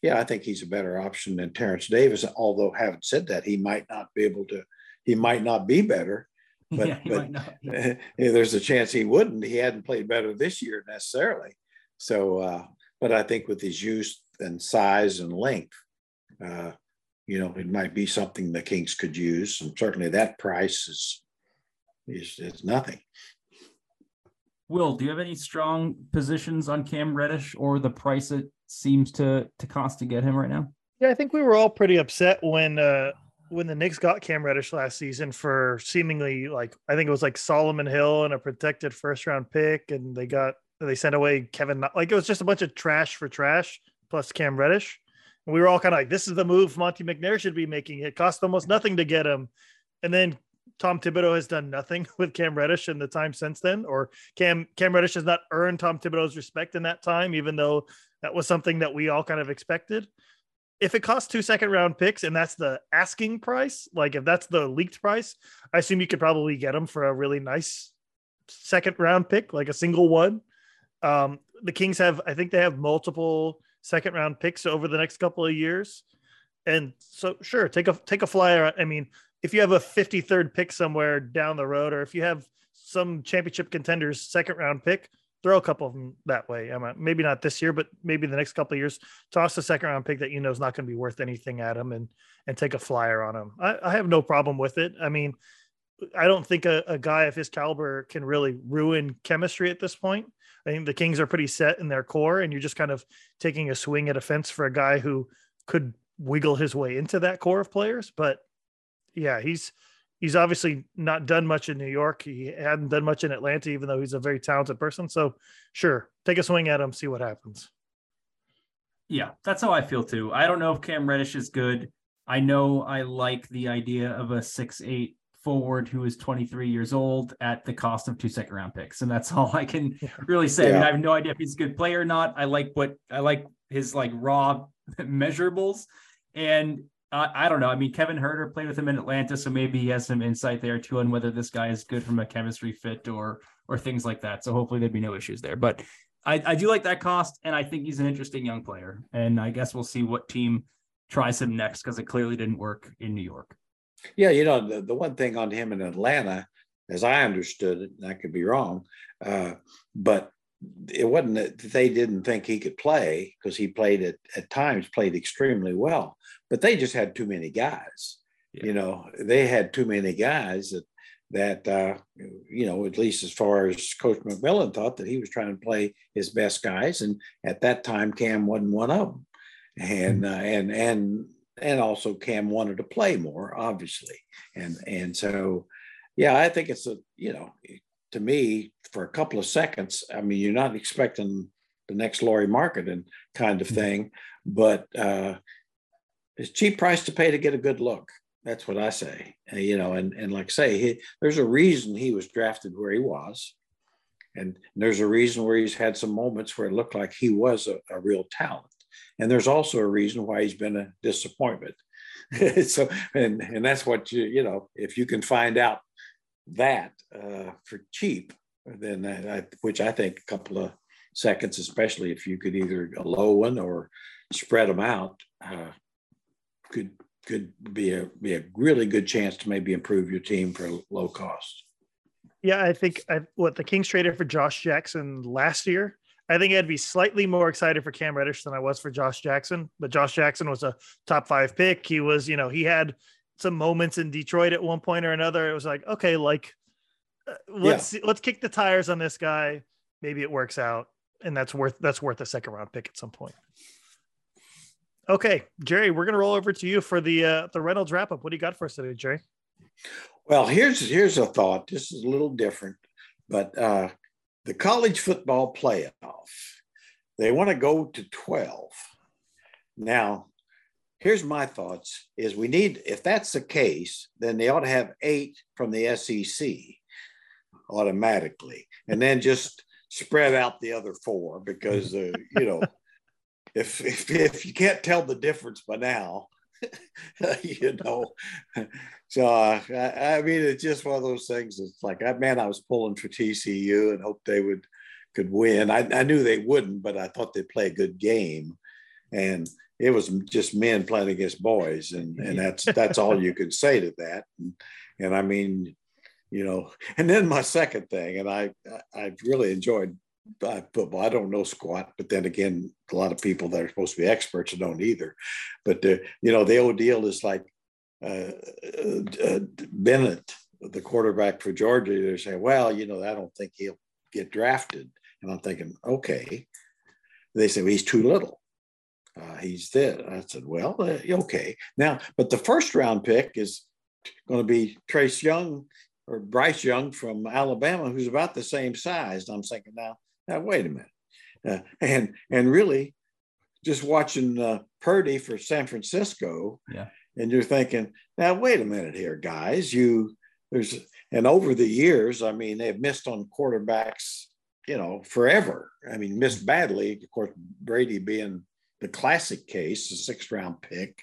yeah, I think he's a better option than Terence Davis. Although, having said that, he might not be able to. He might not be better. But, yeah, but there's a chance he wouldn't. He hadn't played better this year necessarily. So, uh, but I think with his use and size and length, uh, you know, it might be something the Kings could use. And certainly that price is is, is nothing. Will, do you have any strong positions on Cam Reddish or the price it seems to to cost to get him right now? Yeah, I think we were all pretty upset when uh when the Knicks got Cam Reddish last season for seemingly like I think it was like Solomon Hill and a protected first round pick, and they got they sent away Kevin like it was just a bunch of trash for trash plus Cam Reddish. And we were all kind of like, this is the move Monte McNair should be making. It cost almost nothing to get him. And then Tom Thibodeau has done nothing with Cam Reddish in the time since then, or Cam Cam Reddish has not earned Tom Thibodeau's respect in that time, even though that was something that we all kind of expected. If it costs two second round picks and that's the asking price, like if that's the leaked price, I assume you could probably get them for a really nice second round pick, like a single one. Um, the Kings have, I think they have multiple second round picks over the next couple of years. And so sure, take a take a flyer. I mean, if you have a 53rd pick somewhere down the road, or if you have some championship contenders second round pick, throw a couple of them that way. I mean, maybe not this year, but maybe the next couple of years, toss a second round pick that you know is not going to be worth anything at him and and take a flyer on him. I, I have no problem with it. I mean, I don't think a, a, guy of his caliber can really ruin chemistry at this point. I think the Kings are pretty set in their core, and you're just kind of taking a swing at a fence for a guy who could wiggle his way into that core of players. But yeah, he's he's obviously not done much in New York. He hadn't done much in Atlanta, even though he's a very talented person. So sure, take a swing at him, see what happens. Yeah, that's how I feel too. I don't know if Cam Reddish is good. I know I like the idea of a six eight forward who is 23 years old at the cost of two second round picks. And that's all I can really say. Yeah. I mean, I have no idea if he's a good player or not. I like what I like his like raw measurables. And uh, I don't know. I mean, Kevin Huerter played with him in Atlanta, so maybe he has some insight there too on whether this guy is good from a chemistry fit or or things like that. So hopefully there'd be no issues there. But I, I do like that cost, and I think he's an interesting young player. And I guess we'll see what team tries him next because it clearly didn't work in New York. Yeah, you know, the, the one thing on him in Atlanta, as I understood it, and I could be wrong, uh, but it wasn't that they didn't think he could play because he played at, at times played extremely well but they just had too many guys yeah. you know they had too many guys that that uh, you know at least as far as coach mcmillan thought that he was trying to play his best guys and at that time cam wasn't one of them and mm-hmm. uh, and and and also Cam wanted to play more, obviously, and and so yeah, I think it's a you know to me for a couple of seconds. I mean, you're not expecting the next Lauri Markkanen kind of mm-hmm. thing, but uh, it's cheap price to pay to get a good look. That's what I say. Uh, you know, and and like I say, he, there's a reason he was drafted where he was, and there's a reason where he's had some moments where it looked like he was a, a real talent, and there's also a reason why he's been a disappointment. so, and and that's what you you know, if you can find out that uh, for cheap, then I, which I think a couple of seconds, especially if you could either a low one or spread them out, uh, could could be a be a really good chance to maybe improve your team for low cost. Yeah, I think I, what the Kings traded for Josh Jackson last year. I think I'd be slightly more excited for Cam Reddish than I was for Josh Jackson. But Josh Jackson was a top five pick. He was, you know, he had some moments in Detroit at one point or another. It was like, okay, like uh, let's yeah. let's kick the tires on this guy. Maybe it works out, and that's worth that's worth a second round pick at some point. Okay, Jerry, we're gonna roll over to you for the uh, the Reynolds wrap up. What do you got for us today, Jerry? Well, here's here's a thought. This is a little different, but uh, the college football playoff, they want to go to twelve. Now, here's my thoughts: is we need if that's the case, then they ought to have eight from the SEC automatically, and then just spread out the other four because uh, you know if, if if you can't tell the difference by now, you know. So uh, I, I, mean, it's just one of those things. It's like, man, I was pulling for TCU and hoped they would could win. I, I knew they wouldn't, but I thought they'd play a good game, and it was just men playing against boys, and and that's that's all you could say to that. And, and I mean, you know, and then my second thing, and I I really enjoyed football. I don't know squat, but then again, a lot of people that are supposed to be experts don't either. But uh, you know, the old deal is like uh, uh, uh, Bennett, the quarterback for Georgia. They're saying, "Well, you know, I don't think he'll get drafted," and I'm thinking, "Okay." They say well, he's too little. Uh, he's dead. I said, "Well, uh, okay." Now, but the first round pick is going to be Trace Young or Bryce Young from Alabama, who's about the same size. And I'm thinking, now now, wait a minute. Uh, and and really, just watching uh, Purdy for San Francisco, yeah. and you're thinking, now wait a minute here, guys. You there's and over the years, I mean, they've missed on quarterbacks, you know, forever. I mean, missed badly. Of course, Brady being the classic case, the sixth round pick.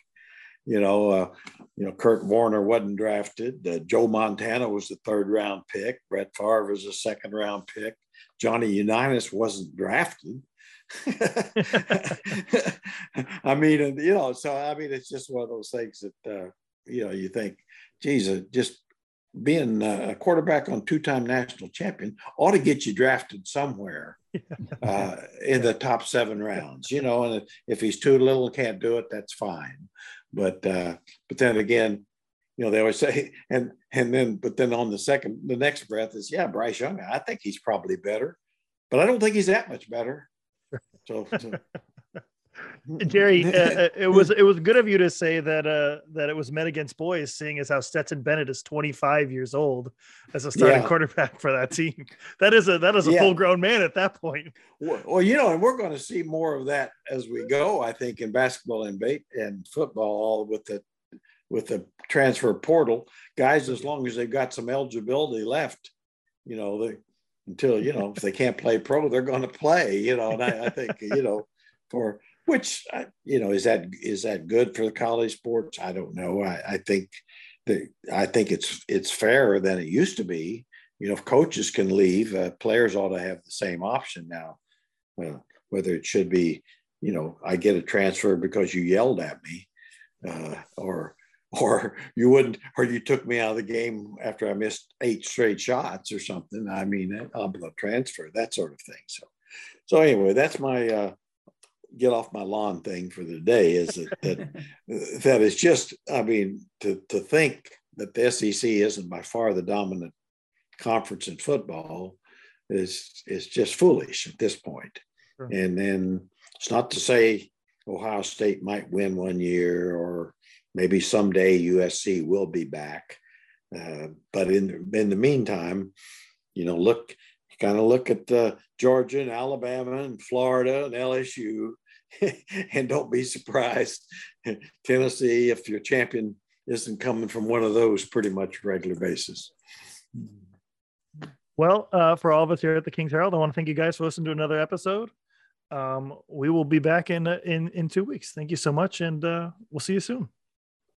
You know, uh, you know, Kurt Warner wasn't drafted. Uh, Joe Montana was the third round pick. Brett Favre was a second round pick. Johnny Unitas wasn't drafted. I mean, you know, so I mean, it's just one of those things that uh, you know you think, geez, uh, just being a quarterback on two-time national champion ought to get you drafted somewhere uh, in the top seven rounds. You know, and if he's too little, and can't do it, that's fine. But uh, but then again, you know, they always say, and and then, but then on the second, the next breath is, yeah, Bryce Young. I think he's probably better, but I don't think he's that much better. So, so. Jerry, uh, uh, it was it was good of you to say that uh, that it was men against boys, seeing as how Stetson Bennett is 25 years old as a starting yeah. quarterback for that team. That is a that is a yeah. full grown man at that point. Well, well, you know, and we're going to see more of that as we go. I think in basketball and bait and football, all with the with the transfer portal, guys, as long as they've got some eligibility left, you know, they, until, you know, if they can't play pro, they're going to play, you know, and I, I think, you know, for which, you know, is that, is that good for the college sports? I don't know. I, I think that, I think it's, it's fairer than it used to be. You know, if coaches can leave, uh, players ought to have the same option now. Uh, whether it should be, you know, I get a transfer because you yelled at me, uh, or or you wouldn't, or you took me out of the game after I missed eight straight shots or something. I mean, I'm going to transfer that sort of thing. So, so anyway, that's my uh, get off my lawn thing for the day. Is that that, that is just, I mean, to to think that the SEC isn't by far the dominant conference in football is is just foolish at this point. Sure. And then it's not to say Ohio State might win one year or maybe someday USC will be back. Uh, but in in the meantime, you know, look kind of look at uh, Georgia and Alabama and Florida and LSU, and don't be surprised, Tennessee, if your champion isn't coming from one of those pretty much regular basis. Well, uh, for all of us here at the King's Herald, I want to thank you guys for listening to another episode. Um, we will be back in in in two weeks. Thank you so much, and uh, we'll see you soon.